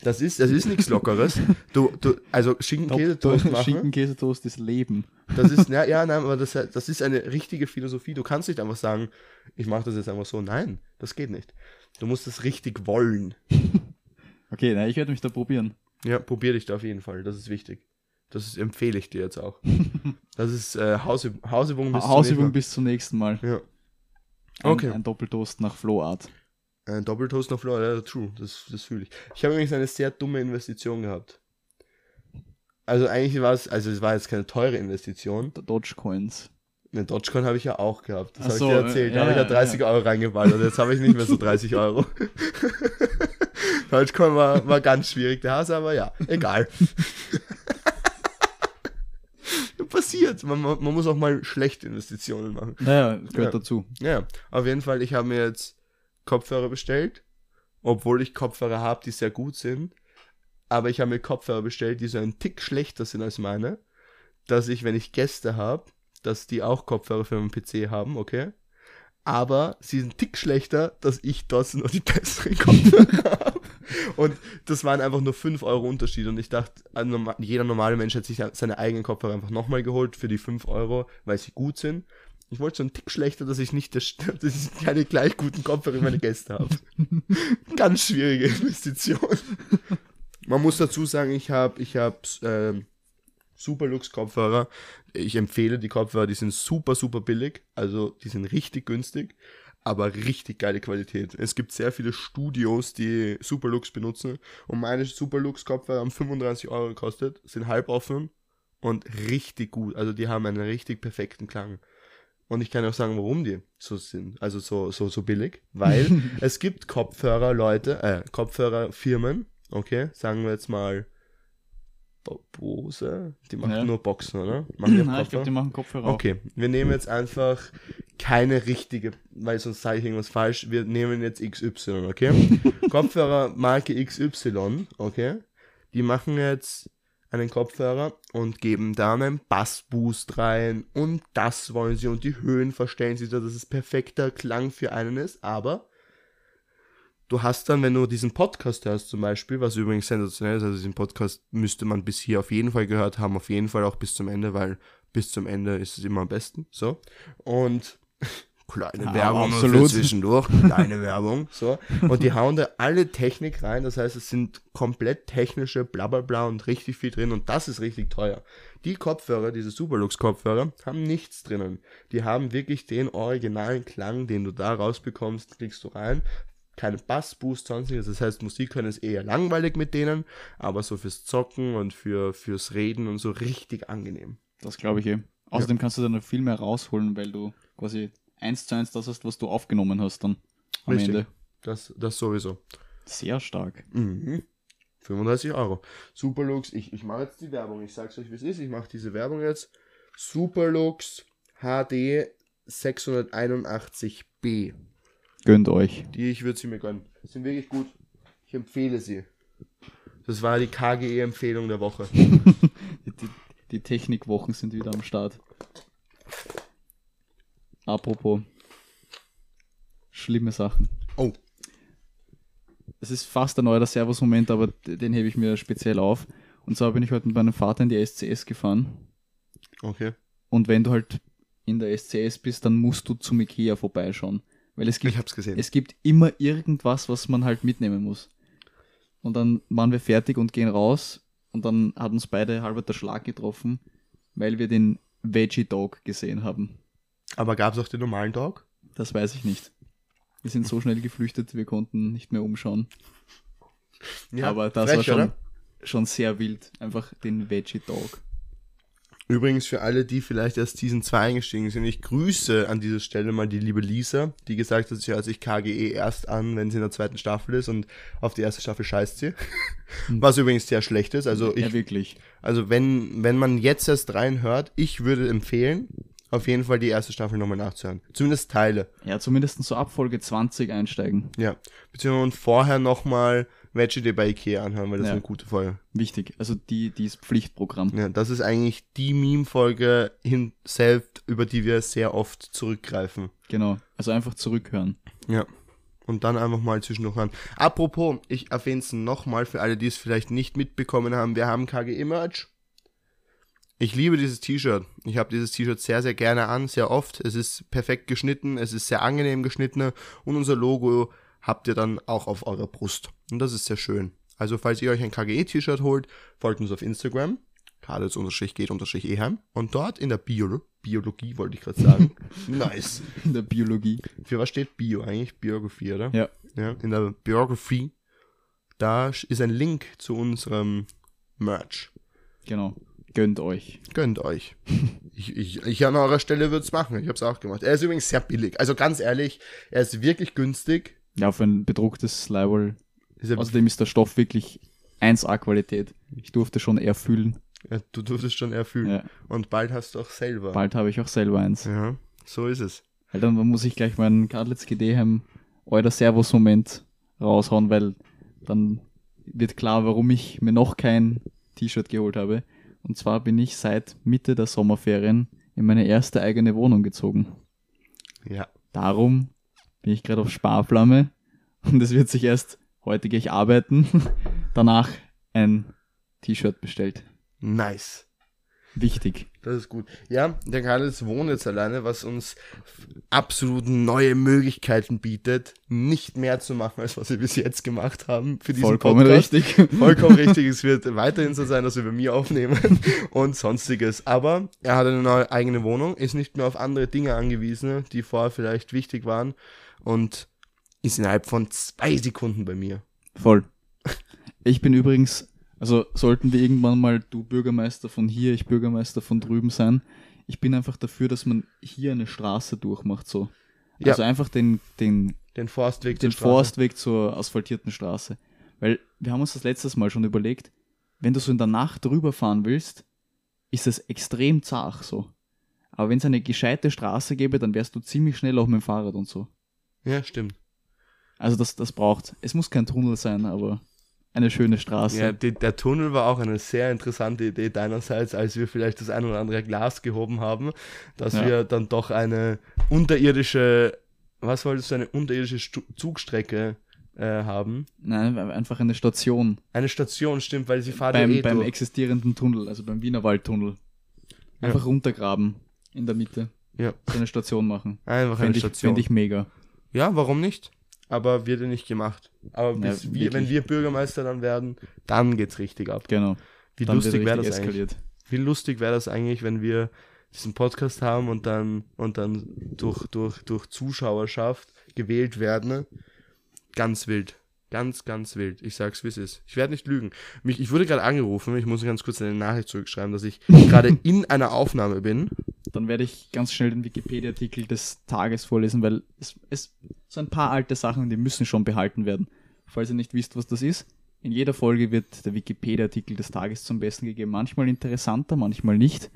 [SPEAKER 1] Das ist, das ist nichts Lockeres. Du, du, also Schinken-Käse-Toast machen.
[SPEAKER 2] Schinken-Käsetoast ist Leben.
[SPEAKER 1] Das ist, ja, ja, nein, aber das, das ist eine richtige Philosophie. Du kannst nicht einfach sagen, ich mache das jetzt einfach so. Nein, das geht nicht. Du musst es richtig wollen.
[SPEAKER 2] Okay, na, ich werde mich da probieren.
[SPEAKER 1] Ja, probier dich da auf jeden Fall. Das ist wichtig. Das empfehle ich dir jetzt auch. Das ist äh, Hausüb Hausübung bis
[SPEAKER 2] Ha
[SPEAKER 1] zum
[SPEAKER 2] Hausübung
[SPEAKER 1] nächsten
[SPEAKER 2] bis zum nächsten Mal.
[SPEAKER 1] Mal. Ja.
[SPEAKER 2] Ein,
[SPEAKER 1] Okay.
[SPEAKER 2] Ein Doppeltoast nach Flohart.
[SPEAKER 1] Äh, Doppeltoast noch Florida, ja, true, das, das fühle ich. Ich habe übrigens eine sehr dumme Investition gehabt. Also eigentlich war es, also es war jetzt keine teure Investition.
[SPEAKER 2] Dogecoins.
[SPEAKER 1] Eine Dogecoin habe ich ja auch gehabt. Das habe
[SPEAKER 2] so,
[SPEAKER 1] ich dir erzählt. Da
[SPEAKER 2] ja,
[SPEAKER 1] habe ich ja
[SPEAKER 2] ja.
[SPEAKER 1] 30 Euro reingeballert. Jetzt habe ich nicht mehr so 30 Euro. Dogecoin war, war ganz schwierig, der Hase, aber ja, egal. Passiert. Man, man man muss auch mal schlechte Investitionen machen.
[SPEAKER 2] Naja, gehört
[SPEAKER 1] Ja.
[SPEAKER 2] dazu.
[SPEAKER 1] Ja, auf jeden Fall, ich habe mir jetzt Kopfhörer bestellt, obwohl ich Kopfhörer habe, die sehr gut sind. Aber ich habe mir Kopfhörer bestellt, die so einen Tick schlechter sind als meine, dass ich, wenn ich Gäste habe, dass die auch Kopfhörer für meinen PC haben, okay? Aber sie sind einen Tick schlechter, dass ich dort nur die besseren Kopfhörer habe. Und das waren einfach nur 5 Euro Unterschied. Und ich dachte, jeder normale Mensch hat sich seine eigenen Kopfhörer einfach nochmal geholt für die 5 Euro, weil sie gut sind. Ich wollte so einen Tick schlechter, dass ich nicht das, dass ich keine gleich guten Kopfhörer wie meine Gäste habe. Ganz schwierige Investition. Man muss dazu sagen, ich habe ich hab, ähm, Superlux Kopfhörer. Ich empfehle die Kopfhörer, die sind super, super billig. Also die sind richtig günstig, aber richtig geile Qualität. Es gibt sehr viele Studios, die Superlux benutzen. Und meine Superlux Kopfhörer haben 35 Euro gekostet, sind halboffen und richtig gut. Also die haben einen richtig perfekten Klang. Und ich kann auch sagen, warum die so sind, also so, so, so billig. Weil es gibt Kopfhörer, Leute, äh, Kopfhörerfirmen, okay, sagen wir jetzt mal Bo- Bose, die machen
[SPEAKER 2] Ja.
[SPEAKER 1] nur Boxen, oder? Machen
[SPEAKER 2] Nein, ich glaube, die machen Kopfhörer auch.
[SPEAKER 1] Okay, wir nehmen jetzt einfach keine richtige, weil sonst sage ich irgendwas falsch. Wir nehmen jetzt XY, okay? Kopfhörer Marke XY, okay? Die machen jetzt einen Kopfhörer und geben da einen Bassboost rein und das wollen sie und die Höhen verstellen sie, dass es perfekter Klang für einen ist, aber du hast dann, wenn du diesen Podcast hörst zum Beispiel, was übrigens sensationell ist, also diesen Podcast müsste man bis hier auf jeden Fall gehört haben, auf jeden Fall auch bis zum Ende, weil bis zum Ende ist es immer am besten, so. Und kleine
[SPEAKER 2] Ja,
[SPEAKER 1] Werbung
[SPEAKER 2] absolut.
[SPEAKER 1] für zwischendurch, kleine Werbung, so. Und die hauen da alle Technik rein, das heißt, es sind komplett technische Blablabla und richtig viel drin und das ist richtig teuer. Die Kopfhörer, diese Superlux-Kopfhörer, haben nichts drinnen. Die haben wirklich den originalen Klang, den du da rausbekommst, kriegst du rein. Keine Bassboost, sonstiges. Das heißt, Musik hören ist eher langweilig mit denen, aber so fürs Zocken und für, fürs Reden und so richtig angenehm.
[SPEAKER 2] Das glaube ich eh. Außerdem kannst du dann noch viel mehr rausholen, weil du quasi eins zu eins das hast, was du aufgenommen hast dann am
[SPEAKER 1] Richtig.
[SPEAKER 2] Ende.
[SPEAKER 1] Das, das sowieso.
[SPEAKER 2] Sehr stark.
[SPEAKER 1] Mhm. 35 Euro. Superlux, ich, ich mache jetzt die Werbung. Ich sag's euch, wie es ist. Ich mache diese Werbung jetzt. Superlux HD 681b.
[SPEAKER 2] Gönnt euch.
[SPEAKER 1] Die, ich würde sie mir gönnen. Die sind wirklich gut. Ich empfehle sie. Das war die KGE-Empfehlung der Woche.
[SPEAKER 2] Die, die, die Technikwochen sind wieder am Start. Apropos. Schlimme Sachen.
[SPEAKER 1] Oh.
[SPEAKER 2] Es ist fast ein neuer Servus-Moment, aber den hebe ich mir speziell auf. Und zwar bin ich heute mit meinem Vater in die SCS gefahren.
[SPEAKER 1] Okay.
[SPEAKER 2] Und wenn du halt in der SCS bist, dann musst du zum Ikea vorbeischauen. Weil es gibt es gibt immer irgendwas, was man halt mitnehmen muss. Und dann waren wir fertig und gehen raus und dann hat uns beide halber der Schlag getroffen, weil wir den Veggie Dog gesehen haben.
[SPEAKER 1] Aber gab's auch den normalen Dog?
[SPEAKER 2] Das weiß ich nicht. Wir sind so schnell geflüchtet, wir konnten nicht mehr umschauen.
[SPEAKER 1] Ja,
[SPEAKER 2] Aber das
[SPEAKER 1] frech,
[SPEAKER 2] war schon,
[SPEAKER 1] oder?
[SPEAKER 2] schon sehr wild. Einfach den Veggie Dog.
[SPEAKER 1] Übrigens für alle, die vielleicht erst Season 2 eingestiegen sind, ich grüße an dieser Stelle mal die liebe Lisa, die gesagt hat, sie hört sich KGE erst an, wenn sie in der zweiten Staffel ist und auf die erste Staffel scheißt sie. Was übrigens sehr schlecht ist. Also
[SPEAKER 2] ja,
[SPEAKER 1] ich,
[SPEAKER 2] wirklich.
[SPEAKER 1] also wenn, wenn man jetzt erst reinhört, ich würde empfehlen, auf jeden Fall die erste Staffel nochmal nachzuhören. Zumindest Teile.
[SPEAKER 2] Ja, zumindest so ab Folge 20 einsteigen.
[SPEAKER 1] Ja. Beziehungsweise vorher nochmal Veggie Day bei Ikea anhören, weil das
[SPEAKER 2] Ja.
[SPEAKER 1] ist eine gute Folge.
[SPEAKER 2] Wichtig. Also die, die ist Pflichtprogramm.
[SPEAKER 1] Ja, das ist eigentlich die Meme-Folge hin selbst, über die wir sehr oft zurückgreifen.
[SPEAKER 2] Genau. Also einfach zurückhören.
[SPEAKER 1] Ja. Und dann einfach mal zwischendurch hören. Apropos, ich erwähne es nochmal für alle, die es vielleicht nicht mitbekommen haben. Wir haben KGE-Merch. Ich liebe dieses T-Shirt. Ich habe dieses T-Shirt sehr, sehr gerne an, sehr oft. Es ist perfekt geschnitten, es ist sehr angenehm geschnitten und unser Logo habt ihr dann auch auf eurer Brust. Und das ist sehr schön. Also falls ihr euch ein KGE-T-Shirt holt, folgt uns auf Instagram. karls-geht-eheim. Und dort in der Bio Biologie, wollte ich gerade sagen. nice.
[SPEAKER 2] In der Biologie.
[SPEAKER 1] Für was steht Bio eigentlich? Biografie, oder?
[SPEAKER 2] Ja.
[SPEAKER 1] ja. In der Biografie, da ist ein Link zu unserem Merch.
[SPEAKER 2] Genau. Gönnt euch.
[SPEAKER 1] Gönnt euch. ich, ich, ich an eurer Stelle würde es machen. Ich habe es auch gemacht. Er ist übrigens sehr billig. Also ganz ehrlich, er ist wirklich günstig.
[SPEAKER 2] Ja, für ein bedrucktes
[SPEAKER 1] er,
[SPEAKER 2] Außerdem ist der Stoff wirklich 1A-Qualität. Ich durfte schon eher fühlen.
[SPEAKER 1] ja, du durftest schon erfüllen.
[SPEAKER 2] Ja.
[SPEAKER 1] Und bald hast du auch selber.
[SPEAKER 2] Bald habe ich auch selber eins.
[SPEAKER 1] Ja, so ist es.
[SPEAKER 2] Weil dann muss ich gleich meinen Kadlitz GD-Heim euer Servus-Moment raushauen, weil dann wird klar, warum ich mir noch kein T-Shirt geholt habe. Und zwar bin ich seit Mitte der Sommerferien in meine erste eigene Wohnung gezogen.
[SPEAKER 1] Ja.
[SPEAKER 2] Darum bin ich gerade auf Sparflamme und es wird sich erst heute gehe ich arbeiten, danach ein T-Shirt bestellt.
[SPEAKER 1] Nice.
[SPEAKER 2] Wichtig.
[SPEAKER 1] Das ist gut. Ja, der Karls wohnt jetzt alleine, was uns absolut neue Möglichkeiten bietet, nicht mehr zu machen, als was wir bis jetzt gemacht haben für diesen
[SPEAKER 2] Vollkommen
[SPEAKER 1] Podcast.
[SPEAKER 2] richtig.
[SPEAKER 1] Vollkommen richtig. Es wird weiterhin so sein, dass wir bei mir aufnehmen und sonstiges. Aber er hat eine neue eigene Wohnung, ist nicht mehr auf andere Dinge angewiesen, die vorher vielleicht wichtig waren und ist innerhalb von zwei Sekunden bei mir.
[SPEAKER 2] Voll. Ich bin übrigens, also sollten wir irgendwann mal du Bürgermeister von hier, ich Bürgermeister von drüben sein, ich bin einfach dafür, dass man hier eine Straße durchmacht, so.
[SPEAKER 1] Ja.
[SPEAKER 2] Also einfach den, den,
[SPEAKER 1] Den Forstweg
[SPEAKER 2] den. Forstweg zur asphaltierten Straße. Weil wir haben uns das letztes Mal schon überlegt, wenn du so in der Nacht drüber fahren willst, ist es extrem zart so. Aber wenn es eine gescheite Straße gäbe, dann wärst du ziemlich schnell auch mit dem Fahrrad und so.
[SPEAKER 1] Ja, stimmt.
[SPEAKER 2] Also das, das braucht. Es muss kein Tunnel sein, aber eine schöne Straße.
[SPEAKER 1] Ja, die, der Tunnel war auch eine sehr interessante Idee deinerseits, als wir vielleicht das ein oder andere Glas gehoben haben, dass
[SPEAKER 2] Ja.
[SPEAKER 1] wir dann doch eine unterirdische, was wolltest du, eine unterirdische Stu Zugstrecke äh, haben.
[SPEAKER 2] Nein, einfach eine Station.
[SPEAKER 1] Eine Station, stimmt, weil sie fahren
[SPEAKER 2] beim,
[SPEAKER 1] ja eh
[SPEAKER 2] beim existierenden Tunnel, also beim Wienerwaldtunnel.
[SPEAKER 1] Ja.
[SPEAKER 2] Einfach runtergraben in der Mitte.
[SPEAKER 1] Ja,
[SPEAKER 2] So eine Station machen.
[SPEAKER 1] einfach eine
[SPEAKER 2] Fände ich,
[SPEAKER 1] Station.
[SPEAKER 2] fänd ich mega.
[SPEAKER 1] Ja, warum nicht? Aber wird ja nicht gemacht. Aber
[SPEAKER 2] Ja,
[SPEAKER 1] bis wir,
[SPEAKER 2] wirklich.
[SPEAKER 1] wenn wir Bürgermeister dann werden, dann geht's richtig ab.
[SPEAKER 2] Genau.
[SPEAKER 1] Wie
[SPEAKER 2] Dann
[SPEAKER 1] lustig wäre das eigentlich?
[SPEAKER 2] eskaliert.
[SPEAKER 1] Wie lustig wäre das eigentlich, wenn wir diesen Podcast haben und dann und dann durch, durch, durch Zuschauerschaft gewählt werden? Ganz wild. Ganz, ganz wild. Ich sag's, wie es ist. Ich werde nicht lügen. Mich, ich wurde gerade angerufen. Ich muss ganz kurz eine Nachricht zurückschreiben, dass ich gerade in einer Aufnahme bin.
[SPEAKER 2] Dann werde ich ganz schnell den Wikipedia-Artikel des Tages vorlesen, weil es, es so ein paar alte Sachen, die müssen schon behalten werden. Falls ihr nicht wisst, was das ist, in jeder Folge wird der Wikipedia-Artikel des Tages zum Besten gegeben. Manchmal interessanter, manchmal nicht.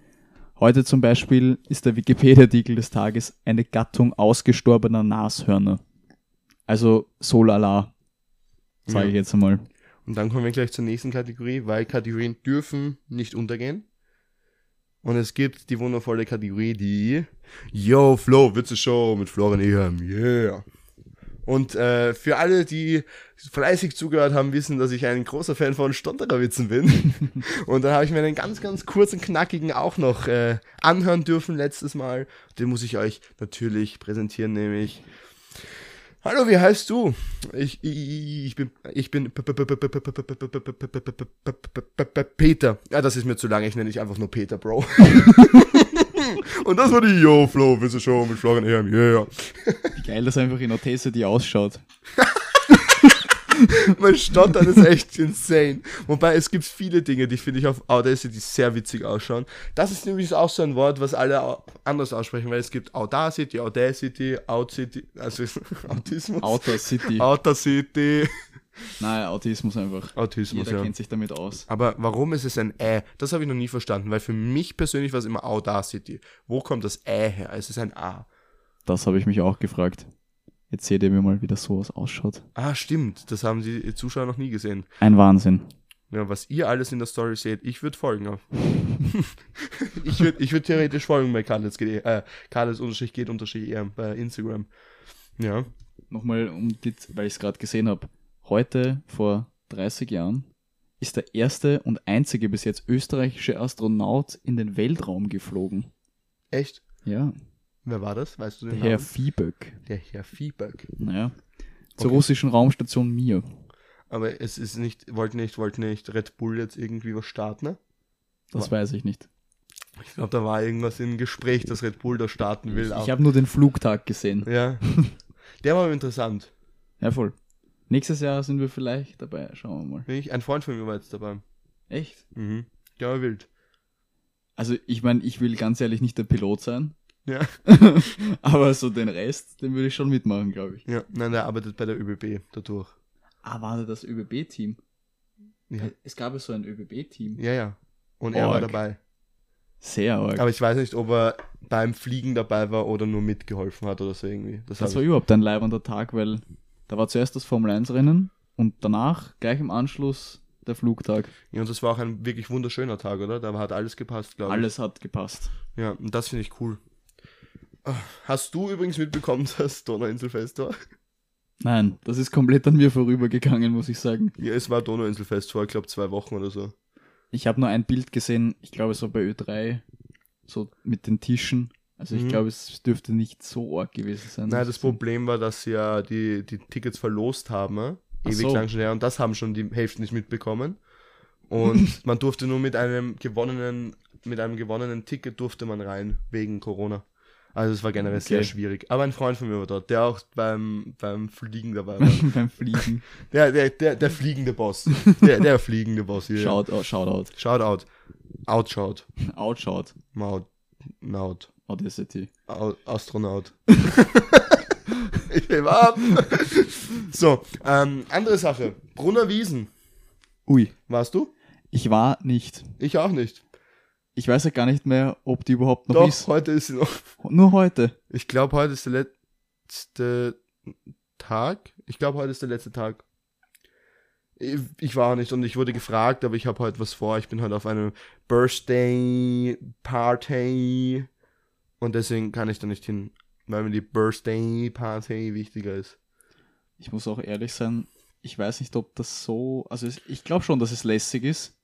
[SPEAKER 2] Heute zum Beispiel ist der Wikipedia-Artikel des Tages eine Gattung ausgestorbener Nashörner. Also so lala, sage
[SPEAKER 1] Ja.
[SPEAKER 2] ich jetzt einmal.
[SPEAKER 1] Und dann kommen wir gleich zur nächsten Kategorie, weil Kategorien dürfen nicht untergehen. Und es gibt die wundervolle Kategorie, die Yo, Flo, Witze Show mit Florian Ehem, yeah. Und äh, für alle, die fleißig zugehört haben, wissen, dass ich ein großer Fan von Stottererwitzen bin. Und dann habe ich mir einen ganz, ganz kurzen, knackigen auch noch äh, anhören dürfen letztes Mal. Den muss ich euch natürlich präsentieren, nämlich Hallo, wie heißt du? Ich, ich, ich bin, ich bin Peter. Ja, das ist mir zu lang. Ich nenne dich einfach nur Peter, Bro. Und das war die Yo Flo, Wisse Show mit Florian Ehrm. Yeah.
[SPEAKER 2] Geil das einfach in Audacity ausschaut.
[SPEAKER 1] Mein Stottern ist echt insane. Wobei es gibt viele Dinge, die finde ich auf Audacity sehr witzig ausschauen. Das ist nämlich auch so ein Wort, was alle anders aussprechen, weil es gibt Audacity, Audacity, Audacity, also Autismus,
[SPEAKER 2] Outer City.
[SPEAKER 1] Audacity,
[SPEAKER 2] Nein, Autismus einfach.
[SPEAKER 1] Autismus,
[SPEAKER 2] Jeder
[SPEAKER 1] ja.
[SPEAKER 2] kennt sich damit aus.
[SPEAKER 1] Aber warum ist es ein Ä? Das habe ich noch nie verstanden, weil für mich persönlich war es immer Audacity. Wo kommt das Ä her? Es ist ein A.
[SPEAKER 2] Das habe ich mich auch gefragt. Jetzt seht ihr mir mal, wie das sowas ausschaut.
[SPEAKER 1] Ah, stimmt. Das haben die Zuschauer noch nie gesehen.
[SPEAKER 2] Ein Wahnsinn.
[SPEAKER 1] Ja, was ihr alles in der Story seht, ich würde folgen. ich würde ich würd theoretisch folgen bei Karles, geht, äh, Karles unterstrich geht unterstrich EM bei Instagram. Ja.
[SPEAKER 2] Nochmal, um die, weil ich es gerade gesehen habe. Heute, vor 30 Jahren, ist der erste und einzige bis jetzt österreichische Astronaut in den Weltraum geflogen.
[SPEAKER 1] Echt?
[SPEAKER 2] Ja,
[SPEAKER 1] Wer war das? Weißt du
[SPEAKER 2] der
[SPEAKER 1] den
[SPEAKER 2] Herr
[SPEAKER 1] Namen?
[SPEAKER 2] Viehböck.
[SPEAKER 1] Der Herr Viehberg.
[SPEAKER 2] Naja. Zur
[SPEAKER 1] Okay.
[SPEAKER 2] russischen Raumstation Mir.
[SPEAKER 1] Aber es ist nicht, wollte nicht, wollte nicht Red Bull jetzt irgendwie was starten? ne?
[SPEAKER 2] Das weiß ich nicht.
[SPEAKER 1] Ich glaube, da war irgendwas im Gespräch, dass Red Bull da starten will.
[SPEAKER 2] Ich habe nur den Flugtag gesehen.
[SPEAKER 1] ja. Der war interessant.
[SPEAKER 2] Ja, voll. Nächstes Jahr sind wir vielleicht dabei. Schauen wir mal.
[SPEAKER 1] Ich, ein Freund von mir war jetzt dabei.
[SPEAKER 2] Echt?
[SPEAKER 1] Mhm. Der war wild.
[SPEAKER 2] Also, ich meine, ich will ganz ehrlich nicht der Pilot sein.
[SPEAKER 1] Ja.
[SPEAKER 2] Aber so den Rest, den würde ich schon mitmachen, glaube ich.
[SPEAKER 1] ja. Nein, der arbeitet bei der ÖBB dadurch.
[SPEAKER 2] Ah, war das ÖBB-Team?
[SPEAKER 1] Ja,
[SPEAKER 2] Es gab ja so ein ÖBB-Team.
[SPEAKER 1] ja. ja. Und er war
[SPEAKER 2] Org.
[SPEAKER 1] dabei.
[SPEAKER 2] Sehr arg.
[SPEAKER 1] Aber ich weiß nicht, ob er beim Fliegen dabei war oder nur mitgeholfen hat oder so irgendwie. Das,
[SPEAKER 2] Das war
[SPEAKER 1] ich-
[SPEAKER 2] überhaupt ein leibender Tag, weil da war zuerst das Formel-1-Rennen und danach, gleich im Anschluss, der Flugtag.
[SPEAKER 1] ja, und das war auch ein wirklich wunderschöner Tag, oder? Da hat alles gepasst, glaube ich.
[SPEAKER 2] Alles hat gepasst.
[SPEAKER 1] Ja, und das finde ich cool. Hast du übrigens mitbekommen, dass Donauinselfest war?
[SPEAKER 2] Nein, das ist komplett an mir vorübergegangen, muss ich sagen.
[SPEAKER 1] Ja, es war Donauinselfest vor, ich glaube, zwei Wochen oder so.
[SPEAKER 2] Ich habe nur ein Bild gesehen, ich glaube so bei Ö3, so mit den Tischen. Also ich
[SPEAKER 1] Mhm.
[SPEAKER 2] glaube, es dürfte nicht so arg gewesen sein.
[SPEAKER 1] Nein, das. Problem war, dass sie ja die, die Tickets verlost haben, äh, ewig
[SPEAKER 2] so.
[SPEAKER 1] lang schon her, und das haben schon die Hälfte nicht mitbekommen. Und man durfte nur mit einem gewonnenen, mit einem gewonnenen Ticket durfte man rein, wegen Corona. Also es war generell sehr
[SPEAKER 2] Okay.
[SPEAKER 1] schwierig. Aber ein Freund von mir war dort, der auch beim, beim Fliegen dabei war.
[SPEAKER 2] beim Fliegen.
[SPEAKER 1] der, der, der, der fliegende Boss. Der, der fliegende Boss hier.
[SPEAKER 2] Schaut, oh, Shoutout.
[SPEAKER 1] Shoutout. Outshout.
[SPEAKER 2] Outshout.
[SPEAKER 1] Maut. Naut.
[SPEAKER 2] Audacity.
[SPEAKER 1] Au- Astronaut. ich will ab. So, ähm, andere Sache. Brunner Wiesen.
[SPEAKER 2] Ui,
[SPEAKER 1] Warst du?
[SPEAKER 2] ich war nicht.
[SPEAKER 1] Ich auch nicht.
[SPEAKER 2] Ich weiß ja gar nicht mehr, ob die überhaupt noch
[SPEAKER 1] Doch,
[SPEAKER 2] ist.
[SPEAKER 1] heute ist sie noch.
[SPEAKER 2] Nur heute.
[SPEAKER 1] Ich glaube, heute ist der letzte Tag. Ich glaube, heute ist der letzte Tag. Ich, ich war nicht und ich wurde gefragt, aber ich habe heute was vor. Ich bin heute auf einem Birthday Party und deswegen kann ich da nicht hin, weil mir die Birthday Party wichtiger ist.
[SPEAKER 2] Ich muss auch ehrlich sein, ich weiß nicht, ob das so. Also ich glaube schon, dass es lässig ist.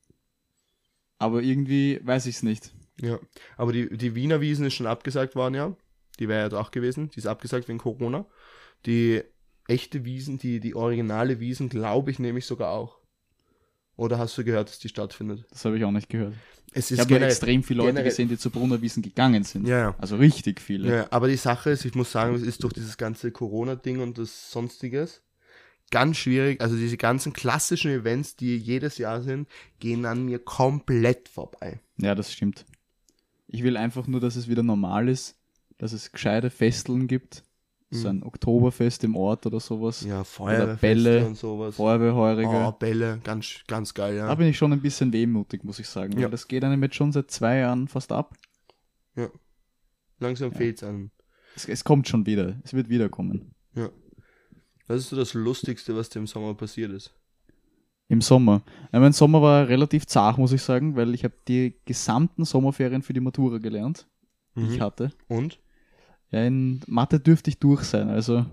[SPEAKER 2] Aber irgendwie weiß ich es nicht.
[SPEAKER 1] Ja, aber die, die Wiener Wiesen ist schon abgesagt worden, ja. Die wäre ja auch gewesen. Die ist abgesagt wegen Corona. Die echte Wiesen, die, die originale Wiesen, glaube ich, nehme ich sogar auch. Oder hast du gehört, dass die stattfindet?
[SPEAKER 2] Das habe ich auch nicht gehört.
[SPEAKER 1] Es
[SPEAKER 2] Ich habe extrem viele Leute gesehen, die zu Brunnerwiesen gegangen sind.
[SPEAKER 1] Ja, ja.
[SPEAKER 2] Also richtig viele.
[SPEAKER 1] Ja, aber die Sache ist, ich muss sagen, es ist durch dieses ganze Corona-Ding und das Sonstiges ganz schwierig. Also diese ganzen klassischen Events, die jedes Jahr sind, gehen an mir komplett vorbei.
[SPEAKER 2] Ja, das stimmt. Ich will einfach nur, dass es wieder normal ist, dass es gescheite Festeln gibt. So ein Oktoberfest im Ort oder sowas.
[SPEAKER 1] Ja, Feuerwehrfeste und sowas.
[SPEAKER 2] Feuerwehrheurige.
[SPEAKER 1] Oh, Bälle, ganz, ganz geil, ja.
[SPEAKER 2] Da bin ich schon ein bisschen wehmutig, muss ich sagen.
[SPEAKER 1] Ja.
[SPEAKER 2] Weil das geht einem jetzt schon seit zwei Jahren fast ab.
[SPEAKER 1] Langsam fehlt's an.
[SPEAKER 2] Es, es kommt schon wieder. Es wird wiederkommen.
[SPEAKER 1] Ja. Was ist so das Lustigste, was dir im Sommer passiert ist?
[SPEAKER 2] Im Sommer. Ja, mein Sommer war relativ zart, muss ich sagen, weil ich habe die gesamten Sommerferien für die Matura gelernt, die
[SPEAKER 1] Mhm.
[SPEAKER 2] ich hatte.
[SPEAKER 1] Und?
[SPEAKER 2] Ja, in Mathe dürfte ich durch sein, also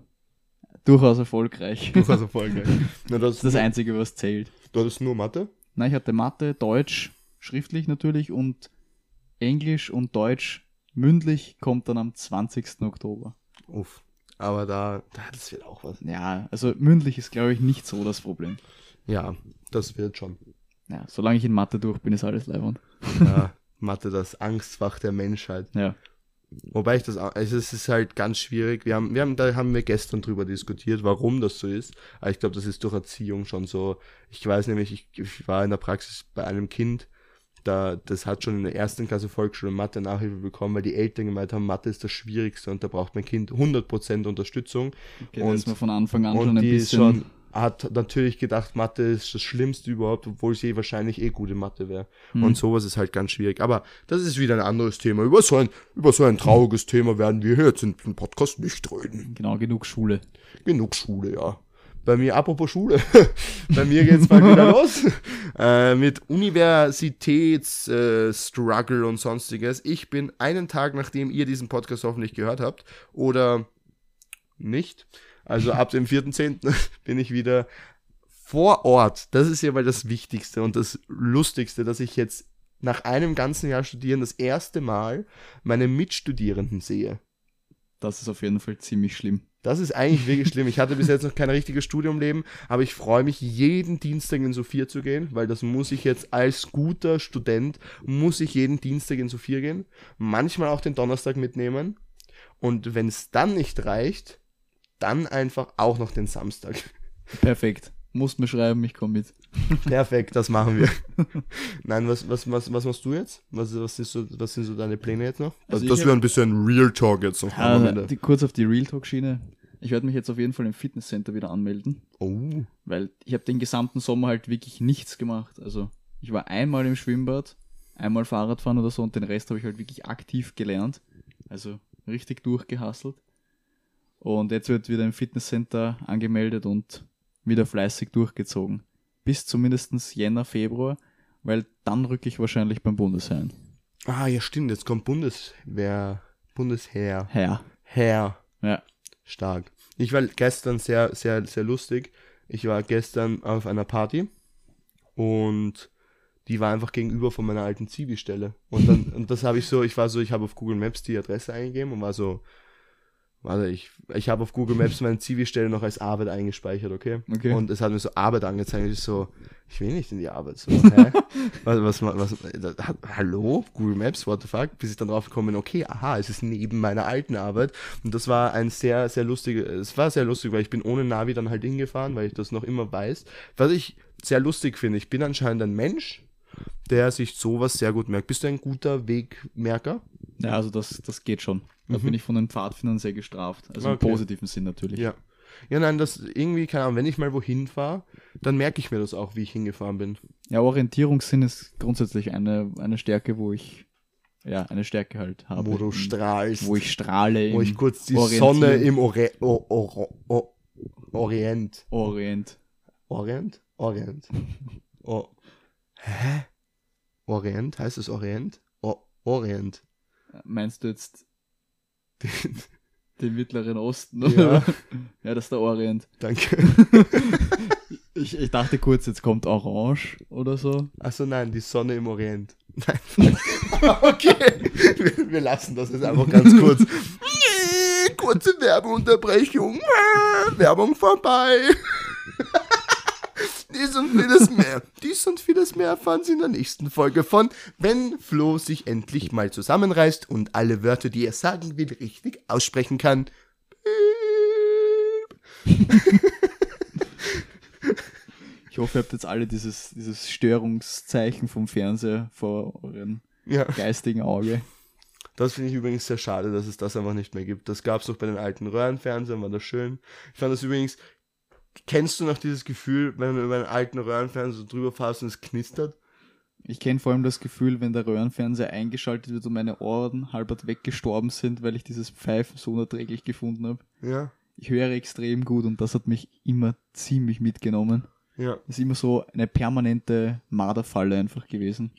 [SPEAKER 2] durchaus erfolgreich.
[SPEAKER 1] Du hast voll geil. Na, das,
[SPEAKER 2] Das ist das Einzige, was zählt.
[SPEAKER 1] Du hattest nur Mathe?
[SPEAKER 2] Nein, ich hatte Mathe, Deutsch, schriftlich natürlich und Englisch und Deutsch mündlich kommt dann am 20. Oktober.
[SPEAKER 1] Uff. Aber da, da, das wird auch was.
[SPEAKER 2] Ja, also mündlich ist, glaube ich, nicht so das Problem.
[SPEAKER 1] Ja, das wird schon.
[SPEAKER 2] Ja, solange ich in Mathe durch bin, ist alles leibend.
[SPEAKER 1] Ja, Mathe, das Angstfach der Menschheit.
[SPEAKER 2] Ja.
[SPEAKER 1] Wobei ich das, auch- also es ist halt ganz schwierig. Wir haben, wir haben, da haben wir gestern drüber diskutiert, warum das so ist. Aber ich glaube, das ist durch Erziehung schon so. Ich weiß nämlich, ich, ich war in der Praxis bei einem Kind, da, das hat schon in der ersten Klasse Volksschule Mathe Nachhilfe bekommen, weil die Eltern gemeint haben, Mathe ist das Schwierigste und da braucht mein Kind 100% Unterstützung.
[SPEAKER 2] Okay,
[SPEAKER 1] Und-
[SPEAKER 2] ist man von Anfang an schon ein
[SPEAKER 1] die
[SPEAKER 2] bisschen.
[SPEAKER 1] schon hat natürlich gedacht, Mathe ist das Schlimmste überhaupt, obwohl sie wahrscheinlich eh gute Mathe wäre.
[SPEAKER 2] Hm.
[SPEAKER 1] Und sowas ist halt ganz schwierig. Aber das ist wieder ein anderes Thema. Über so ein, über so ein trauriges Thema werden wir hier jetzt in diesem Podcast nicht reden.
[SPEAKER 2] Genau, genug Schule.
[SPEAKER 1] Genug Schule, ja. Bei mir, apropos Schule, bei mir geht's bald wieder los äh, mit Universitätsstruggle äh, und sonstiges. Ich bin einen Tag, nachdem ihr diesen Podcast hoffentlich gehört habt, oder nicht, also ab dem 4.10. bin ich wieder vor Ort. Das ist ja mal das Wichtigste und das Lustigste, dass ich jetzt nach einem ganzen Jahr studieren das erste Mal meine Mitstudierenden sehe.
[SPEAKER 2] Das ist auf jeden Fall ziemlich schlimm.
[SPEAKER 1] Das ist eigentlich wirklich schlimm. Ich hatte bis jetzt noch kein richtiges Studiumleben, aber ich freue mich, jeden Dienstag in Sophia zu gehen, weil das muss ich jetzt als guter Student, muss ich jeden Dienstag in Sophia gehen. Manchmal auch den Donnerstag mitnehmen. Und wenn es dann nicht reicht, dann einfach auch noch den Samstag.
[SPEAKER 2] Perfekt. Musst mir schreiben, ich komme mit.
[SPEAKER 1] Perfekt, das machen wir. Nein, was, was, was, was machst du jetzt? Was, was, ist so, was sind so deine Pläne jetzt noch?
[SPEAKER 2] Also
[SPEAKER 1] das
[SPEAKER 2] ich
[SPEAKER 1] wäre ein bisschen Real Talk jetzt noch am
[SPEAKER 2] Ja,
[SPEAKER 1] Ende.
[SPEAKER 2] die, kurz auf die Real Talk-Schiene. Ich werde mich jetzt auf jeden Fall im Fitnesscenter wieder anmelden,
[SPEAKER 1] Oh.
[SPEAKER 2] weil ich habe den gesamten Sommer halt wirklich nichts gemacht. Also ich war einmal im Schwimmbad, einmal Fahrradfahren oder so und den Rest habe ich halt wirklich aktiv gelernt. Also richtig durchgehasselt. Und jetzt wird wieder im Fitnesscenter angemeldet und wieder fleißig durchgezogen. Bis zumindest Jänner, Februar, weil dann rücke ich wahrscheinlich beim Bundesheer ein.
[SPEAKER 1] Ah, ja, stimmt. Jetzt kommt Bundeswehr. Bundesheer.
[SPEAKER 2] Herr.
[SPEAKER 1] Herr.
[SPEAKER 2] Ja.
[SPEAKER 1] Stark. Ich war gestern sehr, sehr, sehr lustig. Ich war gestern auf einer Party und die war einfach gegenüber von meiner alten Zivi-Stelle. Und dann, und das habe ich so, ich war so, ich habe auf Google Maps die Adresse eingegeben und war so, warte, ich, ich habe auf Google Maps meine Zivi-Stelle noch als Arbeit eingespeichert, okay?
[SPEAKER 2] Okay.
[SPEAKER 1] Und es hat mir so Arbeit angezeigt. Ich so, ich will nicht in die Arbeit. So, hä? was, was, was, was, ha- hallo? Google Maps, what the fuck? Bis ich dann drauf gekommen bin, okay, aha, es ist neben meiner alten Arbeit. Und das war ein sehr, sehr lustige, es war sehr lustig, weil ich bin ohne Navi dann halt hingefahren, weil ich das noch immer weiß. Was ich sehr lustig finde, ich bin anscheinend ein Mensch, der sich sowas sehr gut merkt. Bist du ein guter Wegmerker?
[SPEAKER 2] Ja, also das, das geht schon. Da bin ich von den Pfadfindern sehr gestraft. Also
[SPEAKER 1] Okay.
[SPEAKER 2] im positiven Sinn natürlich.
[SPEAKER 1] Ja. Ja, nein, das irgendwie, keine Ahnung, wenn ich mal wohin fahre, dann merke ich mir das auch, wie ich hingefahren bin.
[SPEAKER 2] Ja, Orientierungssinn ist grundsätzlich eine, eine Stärke, wo ich, ja, eine Stärke halt habe.
[SPEAKER 1] Wo du
[SPEAKER 2] Im-
[SPEAKER 1] strahlst.
[SPEAKER 2] Wo ich strahle.
[SPEAKER 1] wo ich kurz die. Sonne im Ore o o o Orient.
[SPEAKER 2] Orient.
[SPEAKER 1] Orient? Orient. O Hä? Orient? Heißt es Orient? O Orient.
[SPEAKER 2] Meinst du jetzt
[SPEAKER 1] Den-
[SPEAKER 2] den Mittleren Osten?
[SPEAKER 1] Ja.
[SPEAKER 2] Ja, das ist der Orient.
[SPEAKER 1] Danke.
[SPEAKER 2] Ich, ich dachte kurz, jetzt kommt Orange oder so.
[SPEAKER 1] Achso, nein, die Sonne im Orient. Nein. okay. Wir, wir lassen das jetzt einfach ganz kurz. Kurze Werbeunterbrechung. Werbung vorbei. Dies und vieles mehr. Dies und vieles mehr erfahren Sie in der nächsten Folge von Wenn Flo sich endlich mal zusammenreißt und alle Wörter, die er sagen will, richtig aussprechen kann.
[SPEAKER 2] Ich hoffe, ihr habt jetzt alle dieses, dieses Störungszeichen vom Fernseher vor euren
[SPEAKER 1] Ja.
[SPEAKER 2] geistigen Auge.
[SPEAKER 1] Das finde ich übrigens sehr schade, dass es das einfach nicht mehr gibt. Das gab es doch bei den alten Röhrenfernsehern, war das schön. Ich fand das übrigens, kennst du noch dieses Gefühl, wenn du über einen alten Röhrenfernseher so drüber fährst und es knistert?
[SPEAKER 2] Ich kenne vor allem das Gefühl, wenn der Röhrenfernseher eingeschaltet wird und meine Ohren halbert weggestorben sind, weil ich dieses Pfeifen so unerträglich gefunden habe.
[SPEAKER 1] Ja.
[SPEAKER 2] Ich höre extrem gut und das hat mich immer ziemlich mitgenommen.
[SPEAKER 1] Ja.
[SPEAKER 2] Das ist immer so eine permanente Marderfalle einfach gewesen.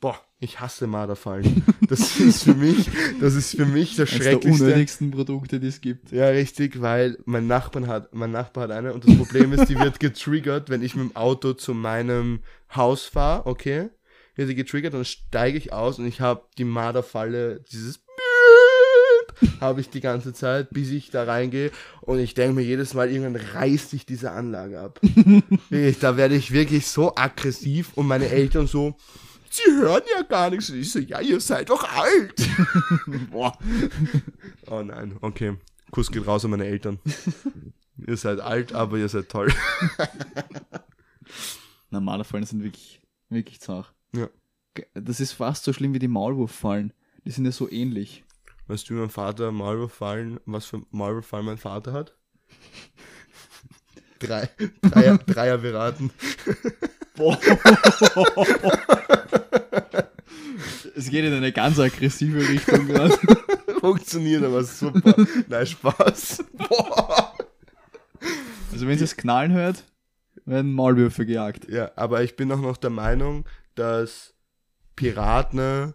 [SPEAKER 1] Boah, ich hasse Marderfallen. Das ist für mich, das ist für mich das
[SPEAKER 2] Eines der
[SPEAKER 1] Schrecklichste.
[SPEAKER 2] unnötigsten Produkte, die es gibt.
[SPEAKER 1] Ja, richtig, weil mein Nachbar hat, mein Nachbar hat eine und das Problem ist, die wird getriggert, wenn ich mit dem Auto zu meinem Haus fahre, okay? Wird sie getriggert, dann steige ich aus und ich habe die Marderfalle, dieses habe ich die ganze Zeit, bis ich da reingehe und ich denke mir jedes Mal, irgendwann reißt sich diese Anlage ab. Da werde ich wirklich so aggressiv und meine Eltern so, sie hören ja gar nichts. Und ich so, ja, ihr seid doch alt.
[SPEAKER 2] Boah.
[SPEAKER 1] Oh nein, okay. Kuss geht raus an meine Eltern. ihr seid alt, aber ihr seid toll.
[SPEAKER 2] Na, Marderfallen sind wirklich, wirklich zart.
[SPEAKER 1] Ja.
[SPEAKER 2] Das ist fast so schlimm wie die Maulwurffallen. Die sind ja so ähnlich.
[SPEAKER 1] Weißt du, wie mein Vater Maulwurffallen, was für Maulwurffallen mein Vater hat? Drei, Dreier, Dreier beraten.
[SPEAKER 2] Boah. es geht in eine ganz aggressive Richtung gerade.
[SPEAKER 1] Funktioniert aber super. Nein, Spaß. Boah.
[SPEAKER 2] Also wenn ihr es knallen hört, werden Maulwürfe gejagt.
[SPEAKER 1] Ja, aber ich bin auch noch der Meinung, dass Piraten,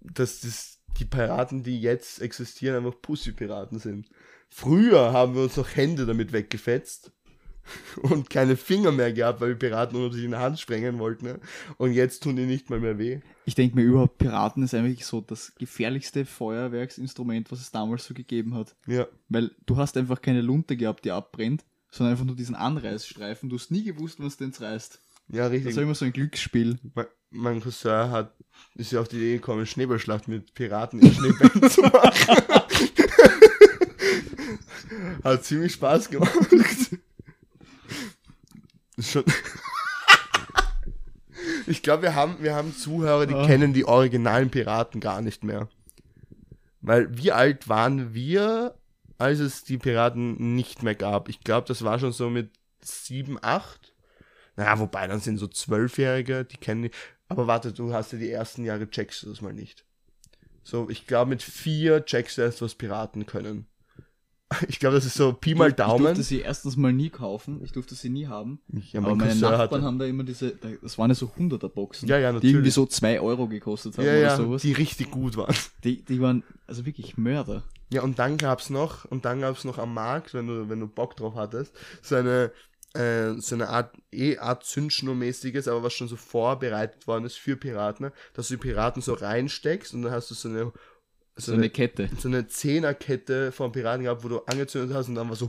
[SPEAKER 1] dass das, die Piraten, die jetzt existieren, einfach Pussy-Piraten sind. Früher haben wir uns noch Hände damit weggefetzt. und keine Finger mehr gehabt, weil die Piraten nur sich in die Hand sprengen wollten. Ne? Und jetzt tun die nicht mal mehr weh.
[SPEAKER 2] Ich denke mir überhaupt, Piraten ist eigentlich so das gefährlichste Feuerwerksinstrument, was es damals so gegeben hat.
[SPEAKER 1] Ja.
[SPEAKER 2] Weil du hast einfach keine Lunte gehabt, die abbrennt, sondern einfach nur diesen Anreißstreifen. Du hast nie gewusst, was den reißt.
[SPEAKER 1] Ja,
[SPEAKER 2] Das
[SPEAKER 1] richtig.
[SPEAKER 2] war immer so ein Glücksspiel.
[SPEAKER 1] Mein, mein Cousin hat, ist ja auf die Idee gekommen, Schneeballschlacht mit Piraten in Schneebällen zu machen. hat ziemlich Spaß gemacht. Schon ich glaube, wir haben, wir haben Zuhörer, die
[SPEAKER 2] Ah.
[SPEAKER 1] kennen die originalen Piraten gar nicht mehr. Weil wie alt waren wir, als es die Piraten nicht mehr gab? Ich glaube, das war schon so mit sieben, acht. Naja, wobei, dann sind so Zwölfjährige, die kennen die. Aber warte, du hast ja die ersten Jahre, checkst du das mal nicht. So, ich glaube, mit vier checkst du erst, was Piraten können. Ich glaube, das ist so Pi mal
[SPEAKER 2] Ich
[SPEAKER 1] Daumen.
[SPEAKER 2] durfte sie erstens mal nie kaufen, ich durfte sie nie haben.
[SPEAKER 1] Ja,
[SPEAKER 2] aber
[SPEAKER 1] mein
[SPEAKER 2] meine
[SPEAKER 1] Cousin
[SPEAKER 2] Nachbarn
[SPEAKER 1] hatte-
[SPEAKER 2] haben da immer diese, das waren ja so 100er Boxen,
[SPEAKER 1] Ja, ja,
[SPEAKER 2] die irgendwie so 2 Euro gekostet haben
[SPEAKER 1] ja,
[SPEAKER 2] oder
[SPEAKER 1] ja,
[SPEAKER 2] sowas.
[SPEAKER 1] die richtig gut waren.
[SPEAKER 2] Die, die waren also wirklich Mörder.
[SPEAKER 1] Ja, und dann gab's noch, und dann gab's noch am Markt, wenn du, wenn du Bock drauf hattest, so eine, äh, so eine Art, eh Art Zündschnurmäßiges, aber was schon so vorbereitet worden ist für Piraten, ne? dass du die Piraten so reinsteckst und dann hast du so eine, so,
[SPEAKER 2] So eine Kette.
[SPEAKER 1] so eine Zehnerkette von Piraten gehabt, wo du angezündet hast und dann war so.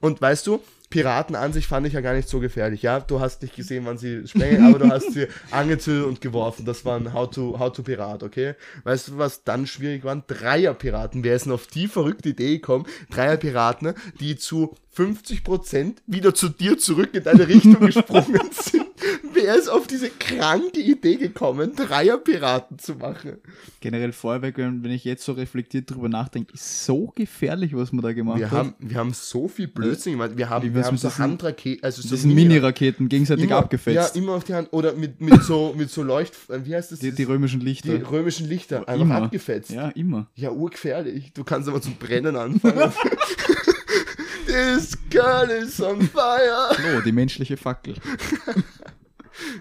[SPEAKER 1] Und weißt du, Piraten an sich fand ich ja gar nicht so gefährlich. Ja, du hast nicht gesehen, wann sie sprengen, aber du hast sie angezündet und geworfen. Das waren How to, How to Pirat, okay? Weißt du, was dann schwierig waren? Dreier-Piraten. Wer ist denn auf die verrückte Idee gekommen? Dreier-Piraten, die zu 50% wieder zu dir zurück in deine Richtung gesprungen sind. Wer ist auf diese kranke Idee gekommen, Dreier-Piraten zu machen?
[SPEAKER 2] Generell Feuerwerk, wenn, ich jetzt so reflektiert drüber nachdenke, ist so gefährlich, was man da gemacht
[SPEAKER 1] Wir
[SPEAKER 2] hat.
[SPEAKER 1] haben, wir haben so viel Blödsinn gemacht. Wir haben, wir haben so Handraketen, also so
[SPEAKER 2] Mini-Raketen gegenseitig
[SPEAKER 1] immer,
[SPEAKER 2] abgefetzt.
[SPEAKER 1] Ja, immer auf die Hand. Oder mit, mit so, mit so Leucht, wie heißt das?
[SPEAKER 2] die, die römischen
[SPEAKER 1] die
[SPEAKER 2] Lichter.
[SPEAKER 1] römischen Lichter. Einfach
[SPEAKER 2] immer.
[SPEAKER 1] abgefetzt. Ja.
[SPEAKER 2] Ja, immer.
[SPEAKER 1] urgefährlich. Du kannst aber zum Brennen anfangen. This girl is on fire.
[SPEAKER 2] Oh, die menschliche Fackel.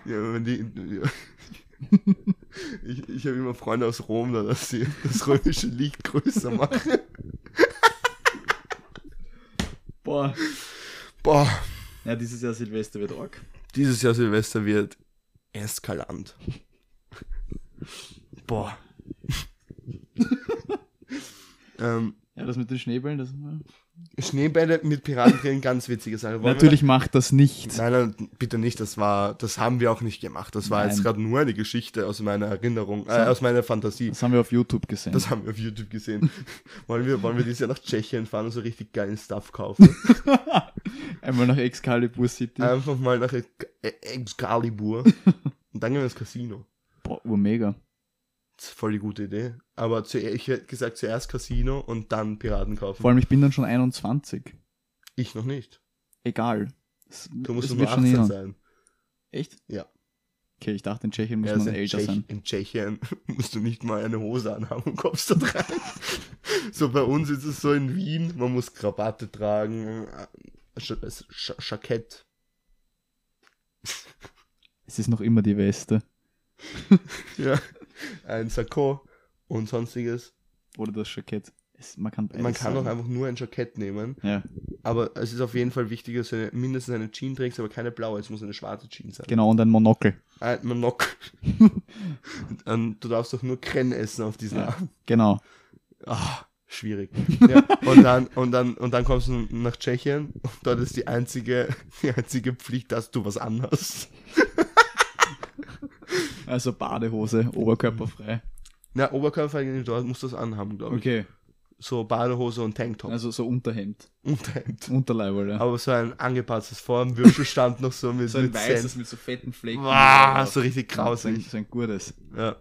[SPEAKER 1] Ja, wenn die. Ja. Ich, ich habe immer Freunde aus Rom, da, dass sie das römische Licht größer machen.
[SPEAKER 2] Boah.
[SPEAKER 1] Boah,
[SPEAKER 2] Ja, dieses Jahr Silvester wird arg.
[SPEAKER 1] dieses Jahr Silvester wird eskalant. Boah. ähm,
[SPEAKER 2] Ja, das mit den Schneebällen, das.
[SPEAKER 1] Schneebälle mit Piraten drin, ganz witzige Sache. Wollen
[SPEAKER 2] Natürlich macht das nicht.
[SPEAKER 1] Nein, nein, bitte nicht. Das war, das haben wir auch nicht gemacht. Das war jetzt
[SPEAKER 2] Nein.
[SPEAKER 1] gerade nur eine Geschichte aus meiner Erinnerung, äh, aus meiner Fantasie.
[SPEAKER 2] Das haben wir auf YouTube gesehen.
[SPEAKER 1] Das haben wir auf YouTube gesehen. wollen wir, wollen wir dieses Jahr nach Tschechien fahren und so richtig geilen Stuff kaufen?
[SPEAKER 2] Einmal nach Excalibur City.
[SPEAKER 1] Einfach mal nach Ex- Excalibur und dann gehen wir ins Casino.
[SPEAKER 2] Boah, urmega.
[SPEAKER 1] Voll die gute Idee. Aber zu, ich hätte gesagt, zuerst Casino und dann Piraten kaufen.
[SPEAKER 2] Vor allem, ich bin dann schon 21.
[SPEAKER 1] Ich noch nicht.
[SPEAKER 2] Egal. Es-
[SPEAKER 1] Du musst
[SPEAKER 2] es
[SPEAKER 1] nur
[SPEAKER 2] wird schon
[SPEAKER 1] 18
[SPEAKER 2] hinhauen.
[SPEAKER 1] sein.
[SPEAKER 2] Echt?
[SPEAKER 1] Ja.
[SPEAKER 2] Okay, ich dachte, in Tschechien muss
[SPEAKER 1] Ja,
[SPEAKER 2] man älter
[SPEAKER 1] Tschech
[SPEAKER 2] sein.
[SPEAKER 1] in Tschechien musst du nicht mal eine Hose anhaben und kommst dort rein. so bei uns ist es so in Wien, man muss Krawatte tragen, äh, Sch Sch Jackett.
[SPEAKER 2] Es ist noch immer die Weste.
[SPEAKER 1] Ja, ein Sakko und sonstiges.
[SPEAKER 2] Oder das Jackett. Es, man kann
[SPEAKER 1] Man kann auch einfach nur ein Jackett nehmen,
[SPEAKER 2] Ja,
[SPEAKER 1] aber es ist auf jeden Fall wichtig, dass du mindestens eine Jeans trägst, aber keine blaue, es muss eine schwarze Jeans sein.
[SPEAKER 2] genau, und ein Monokel.
[SPEAKER 1] Ein Monokel. Du darfst doch nur Krenn essen auf diesen
[SPEAKER 2] Ja.
[SPEAKER 1] Abend.
[SPEAKER 2] Genau.
[SPEAKER 1] Ah, schwierig. Ja, und, dann, und, dann, und dann kommst du nach Tschechien und dort ist die einzige, die einzige Pflicht, dass du was anhast.
[SPEAKER 2] Also Badehose, oberkörperfrei.
[SPEAKER 1] Na, Oberkörper dort musst du das anhaben, glaube ich.
[SPEAKER 2] Okay.
[SPEAKER 1] So Badehose und Tanktop.
[SPEAKER 2] Also so Unterhemd.
[SPEAKER 1] Unterhemd.
[SPEAKER 2] Unterleiber, ja.
[SPEAKER 1] Aber so ein angepasstes vor dem Würfelstand noch so mit,
[SPEAKER 2] so ein
[SPEAKER 1] mit
[SPEAKER 2] weißes
[SPEAKER 1] Senf.
[SPEAKER 2] mit so fetten Flecken.
[SPEAKER 1] Wow, so richtig grausig.
[SPEAKER 2] so ein gutes.
[SPEAKER 1] Ja.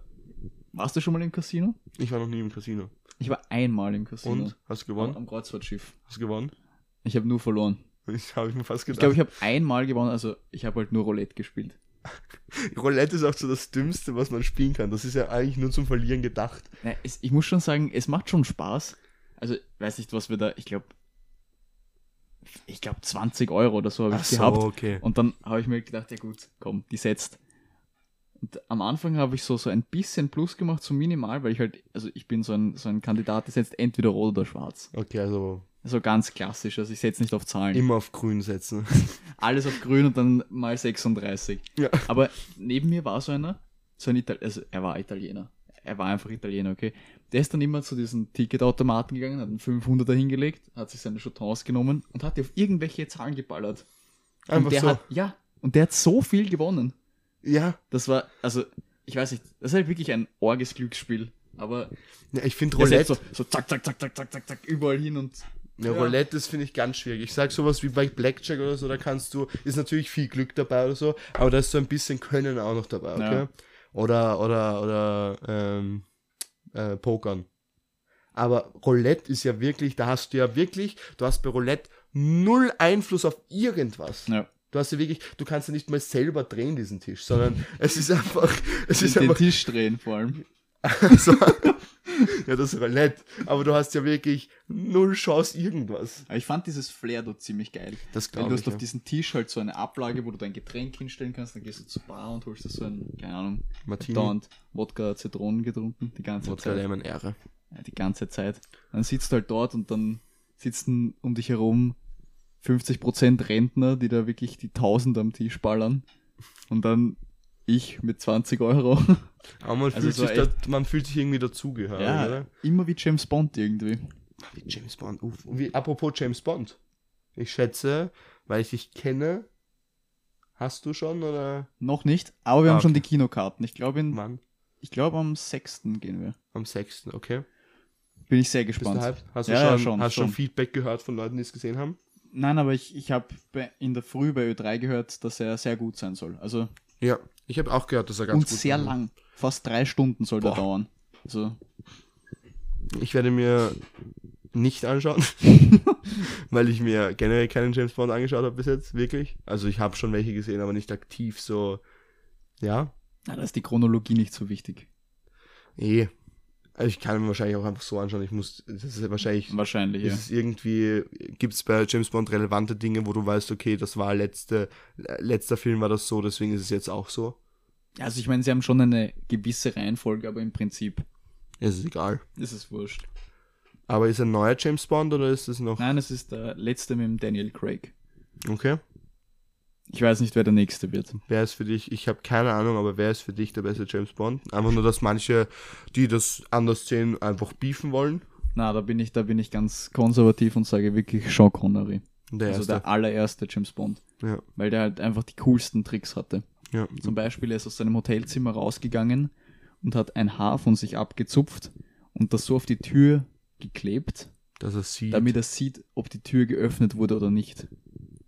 [SPEAKER 2] Warst du schon mal im Casino?
[SPEAKER 1] Ich war noch nie im Casino.
[SPEAKER 2] Ich war einmal im Casino.
[SPEAKER 1] Und? Hast du gewonnen?
[SPEAKER 2] Am Kreuzfahrtschiff.
[SPEAKER 1] Hast du gewonnen?
[SPEAKER 2] Ich habe nur verloren.
[SPEAKER 1] Ich habe ich mir fast
[SPEAKER 2] Ich
[SPEAKER 1] gedacht.
[SPEAKER 2] glaube, ich habe einmal gewonnen, also ich habe halt nur Roulette gespielt.
[SPEAKER 1] Roulette ist auch so das Dümmste, was man spielen kann. Das ist ja eigentlich nur zum Verlieren gedacht.
[SPEAKER 2] Na, es, ich muss schon sagen, es macht schon Spaß. Also, weiß nicht, was wir da, ich glaube, ich glaube 20 Euro oder so habe ich gehabt.
[SPEAKER 1] okay.
[SPEAKER 2] Und dann habe ich mir gedacht, ja gut, komm, die setzt. Und am Anfang habe ich so, so ein bisschen Plus gemacht, so minimal, weil ich halt, also ich bin so ein, so ein Kandidat, der setzt entweder rot oder schwarz.
[SPEAKER 1] Okay, also
[SPEAKER 2] So ganz klassisch, also ich setze nicht auf Zahlen.
[SPEAKER 1] Immer auf grün setzen.
[SPEAKER 2] Alles auf grün und dann mal 36.
[SPEAKER 1] Ja.
[SPEAKER 2] Aber neben mir war so einer, so ein Italiener, also er war Italiener. Er war einfach Italiener, okay. Der ist dann immer zu diesen Ticketautomaten gegangen, hat einen 500er hingelegt, hat sich seine Jetons genommen und hat die auf irgendwelche Zahlen geballert.
[SPEAKER 1] Einfach so.
[SPEAKER 2] hat, ja, und der hat so viel gewonnen.
[SPEAKER 1] Ja,
[SPEAKER 2] Das war, also, ich weiß nicht, das ist halt wirklich ein orges Glücksspiel. Aber
[SPEAKER 1] ja ich finde Roulette,
[SPEAKER 2] so, so zack, zack, zack, zack, zack, zack, zack, überall hin und
[SPEAKER 1] ja, Roulette, das finde ich ganz schwierig. Ich sag sowas wie bei Blackjack oder so, da kannst du, ist natürlich viel Glück dabei oder so, aber da ist so ein bisschen Können auch noch dabei, okay?
[SPEAKER 2] Ja.
[SPEAKER 1] Oder, oder, oder, ähm, äh, Pokern. Aber Roulette ist ja wirklich, da hast du ja wirklich, du hast bei Roulette null Einfluss auf irgendwas.
[SPEAKER 2] ja,
[SPEAKER 1] Du hast ja wirklich, du kannst ja nicht mal selber drehen, diesen Tisch, sondern es ist einfach, es ist
[SPEAKER 2] den
[SPEAKER 1] einfach
[SPEAKER 2] Tisch drehen vor allem.
[SPEAKER 1] so, ja, das Roulette. Aber du hast ja wirklich null Chance irgendwas.
[SPEAKER 2] Aber ich fand dieses Flair dort ziemlich geil.
[SPEAKER 1] Das glaube
[SPEAKER 2] du
[SPEAKER 1] ich.
[SPEAKER 2] hast auf
[SPEAKER 1] Ja.
[SPEAKER 2] diesen Tisch halt so eine Ablage, wo du dein Getränk hinstellen kannst, dann gehst du zur Bar und holst dir so ein, keine Ahnung,
[SPEAKER 1] Martini,
[SPEAKER 2] dauernd Wodka, Zitronen getrunken, die ganze
[SPEAKER 1] Wodka
[SPEAKER 2] Zeit.
[SPEAKER 1] Lemon Ehre.
[SPEAKER 2] Ja, die ganze Zeit. Dann sitzt du halt dort und dann sitzen um dich herum 50% Rentner, die da wirklich die Tausend am Tisch ballern. Und dann ich mit 20 Euro.
[SPEAKER 1] Aber man,
[SPEAKER 2] Also
[SPEAKER 1] fühlt sich da, man fühlt sich irgendwie dazugehörig,
[SPEAKER 2] ja,
[SPEAKER 1] oder?
[SPEAKER 2] immer wie James Bond irgendwie.
[SPEAKER 1] Wie James Bond. Uff. Wie, apropos James Bond. Ich schätze, weil ich dich kenne, hast du schon oder
[SPEAKER 2] Noch nicht, aber wir
[SPEAKER 1] Ah,
[SPEAKER 2] haben schon die Kinokarten. Ich glaube, in-
[SPEAKER 1] wann?
[SPEAKER 2] ich glaube am 6. gehen wir.
[SPEAKER 1] Am 6. Okay.
[SPEAKER 2] Bin ich sehr
[SPEAKER 1] Bist
[SPEAKER 2] gespannt.
[SPEAKER 1] du hyped? Hast du
[SPEAKER 2] Ja, ja,
[SPEAKER 1] schon,
[SPEAKER 2] schon,
[SPEAKER 1] hast schon
[SPEAKER 2] schon.
[SPEAKER 1] Feedback gehört von Leuten, die es gesehen haben?
[SPEAKER 2] Nein, aber ich, ich habe in der Früh bei Ö3 gehört, dass er sehr gut sein soll. Also
[SPEAKER 1] Ja. Ich habe auch gehört, dass er ganz
[SPEAKER 2] und
[SPEAKER 1] gut
[SPEAKER 2] sehr
[SPEAKER 1] war.
[SPEAKER 2] lang. Fast drei Stunden soll der
[SPEAKER 1] Boah.
[SPEAKER 2] dauern. Also
[SPEAKER 1] Ich werde mir nicht anschauen, weil ich mir generell keinen James Bond angeschaut habe bis jetzt, wirklich. Also ich habe schon welche gesehen, aber nicht aktiv so. Ja,
[SPEAKER 2] na, da ist die Chronologie nicht so wichtig.
[SPEAKER 1] eh. Also ich kann mir wahrscheinlich auch einfach so anschauen. Ich muss, das ist ja wahrscheinlich,
[SPEAKER 2] Wahrscheinlich, ja.
[SPEAKER 1] ist es irgendwie, gibt es bei James Bond relevante Dinge, wo du weißt, okay, das war letzte, letzter Film war das so, deswegen ist es jetzt auch so.
[SPEAKER 2] Also ich meine, sie haben schon eine gewisse Reihenfolge, aber im Prinzip
[SPEAKER 1] Es ist egal.
[SPEAKER 2] ist es wurscht.
[SPEAKER 1] Aber ist ein neuer James Bond oder ist es noch?
[SPEAKER 2] Nein, es ist der letzte mit dem Daniel Craig.
[SPEAKER 1] Okay.
[SPEAKER 2] Ich weiß nicht, wer der nächste wird.
[SPEAKER 1] Wer ist für dich, ich habe keine Ahnung, aber wer ist für dich der beste James Bond? Einfach nur, dass manche, die das anders sehen, einfach beefen wollen.
[SPEAKER 2] Na, da bin ich, da bin ich ganz konservativ und sage wirklich Sean Connery.
[SPEAKER 1] Der
[SPEAKER 2] also
[SPEAKER 1] erste.
[SPEAKER 2] der allererste James Bond.
[SPEAKER 1] ja,
[SPEAKER 2] Weil der halt einfach die coolsten Tricks hatte.
[SPEAKER 1] ja.
[SPEAKER 2] Zum Beispiel, er ist aus seinem Hotelzimmer rausgegangen und hat ein Haar von sich abgezupft und das so auf die Tür geklebt,
[SPEAKER 1] Dass er sieht.
[SPEAKER 2] damit er sieht, ob die Tür geöffnet wurde oder nicht.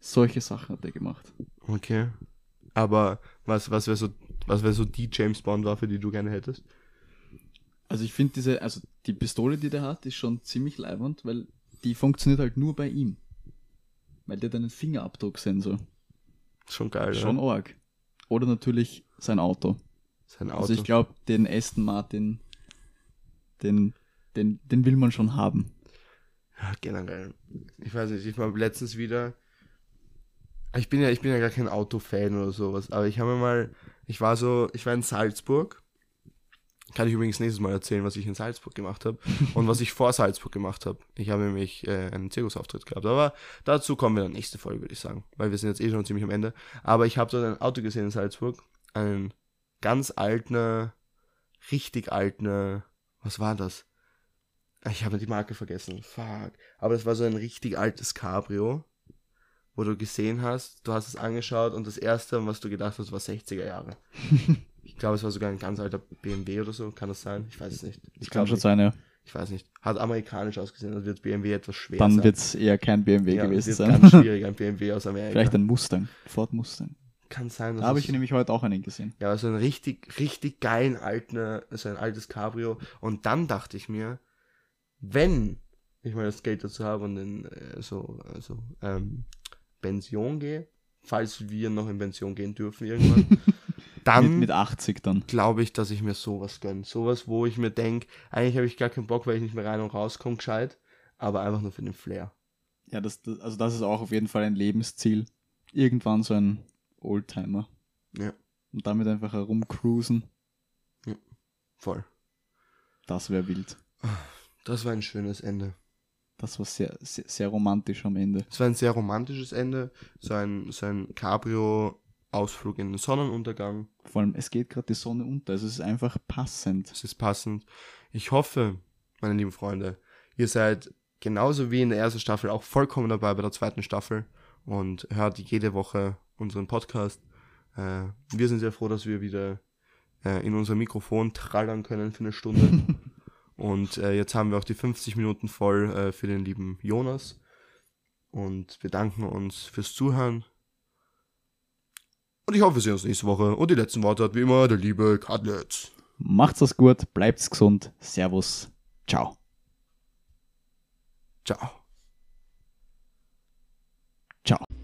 [SPEAKER 2] Solche Sachen hat er gemacht.
[SPEAKER 1] Okay. Aber was, was wäre so, was wäre so die James Bond Waffe, die du gerne hättest?
[SPEAKER 2] Also ich finde diese, also die Pistole, die der hat, ist schon ziemlich leibend, weil die funktioniert halt nur bei ihm. Weil der hat einen Fingerabdrucksensor.
[SPEAKER 1] Schon geil,
[SPEAKER 2] Schon
[SPEAKER 1] oder?
[SPEAKER 2] arg. Oder natürlich sein Auto.
[SPEAKER 1] Sein Auto.
[SPEAKER 2] Also ich glaube, den Aston Martin, den, den, den will man schon haben.
[SPEAKER 1] Ja, generell. Ich weiß nicht, ich war letztens wieder. Ich bin ja, ich bin ja gar kein Autofan oder sowas, aber ich habe mir mal, ich war so, ich war in Salzburg. Kann ich übrigens nächstes Mal erzählen, was ich in Salzburg gemacht habe und was ich vor Salzburg gemacht habe. Ich habe nämlich äh, einen Zirkusauftritt gehabt, aber dazu kommen wir dann nächste Folge, würde ich sagen, weil wir sind jetzt eh schon ziemlich am Ende. Aber ich habe dort ein Auto gesehen in Salzburg, einen ganz alten, richtig alten, was war das? Ich habe die Marke vergessen. Fuck. Aber das war so ein richtig altes Cabrio, wo du gesehen hast, du hast es angeschaut und das erste, was du gedacht hast, war 60er Jahre. ich glaube, es war sogar ein ganz alter BMW oder so. Kann das sein? Ich weiß es nicht. Ich glaube
[SPEAKER 2] schon sein, ja.
[SPEAKER 1] Ich weiß nicht. Hat amerikanisch ausgesehen, also wird BMW etwas schwer
[SPEAKER 2] Dann wird es eher kein BMW
[SPEAKER 1] ja,
[SPEAKER 2] gewesen sein.
[SPEAKER 1] ganz schwierig, ein BMW aus Amerika.
[SPEAKER 2] Vielleicht ein Mustang. Ford Mustang.
[SPEAKER 1] Kann sein,
[SPEAKER 2] Da habe ich nämlich heute auch einen gesehen.
[SPEAKER 1] Ja, so ein richtig, richtig geilen alten, so ein altes Cabrio. Und dann dachte ich mir, wenn ich mal das Geld dazu habe und in äh, so, also, ähm, Pension gehe, falls wir noch in Pension gehen dürfen irgendwann,
[SPEAKER 2] Mit,
[SPEAKER 1] dann
[SPEAKER 2] mit 80 dann.
[SPEAKER 1] glaube ich, dass ich mir sowas gönne. Sowas, wo ich mir denke, eigentlich habe ich gar keinen Bock, weil ich nicht mehr rein und rauskomme gescheit, aber einfach nur für den Flair.
[SPEAKER 2] Ja, das, das, also das ist auch auf jeden Fall ein Lebensziel. Irgendwann so ein Oldtimer.
[SPEAKER 1] Ja,
[SPEAKER 2] Und damit einfach herumcruisen.
[SPEAKER 1] voll.
[SPEAKER 2] Das wäre wild.
[SPEAKER 1] Das war ein schönes Ende.
[SPEAKER 2] Das war sehr, sehr, sehr romantisch am Ende.
[SPEAKER 1] Es war ein sehr romantisches Ende, so ein, so ein Cabrio-Ausflug in den Sonnenuntergang.
[SPEAKER 2] Vor allem, es geht gerade die Sonne unter. Also es ist einfach passend.
[SPEAKER 1] Es ist passend. Ich hoffe, meine lieben Freunde, ihr seid genauso wie in der ersten Staffel auch vollkommen dabei bei der zweiten Staffel und hört jede Woche unseren Podcast. Äh, wir sind sehr froh, dass wir wieder äh, in unser Mikrofon trallern können für eine Stunde. und äh, jetzt haben wir auch die 50 Minuten voll äh, für den lieben Jonas. Und wir danken uns fürs Zuhören. Und ich hoffe, wir sehen uns nächste Woche. Und die letzten Worte hat wie immer der liebe Kadletz.
[SPEAKER 2] Macht's das gut, bleibt's gesund. Servus. Ciao.
[SPEAKER 1] Ciao.
[SPEAKER 2] Ciao.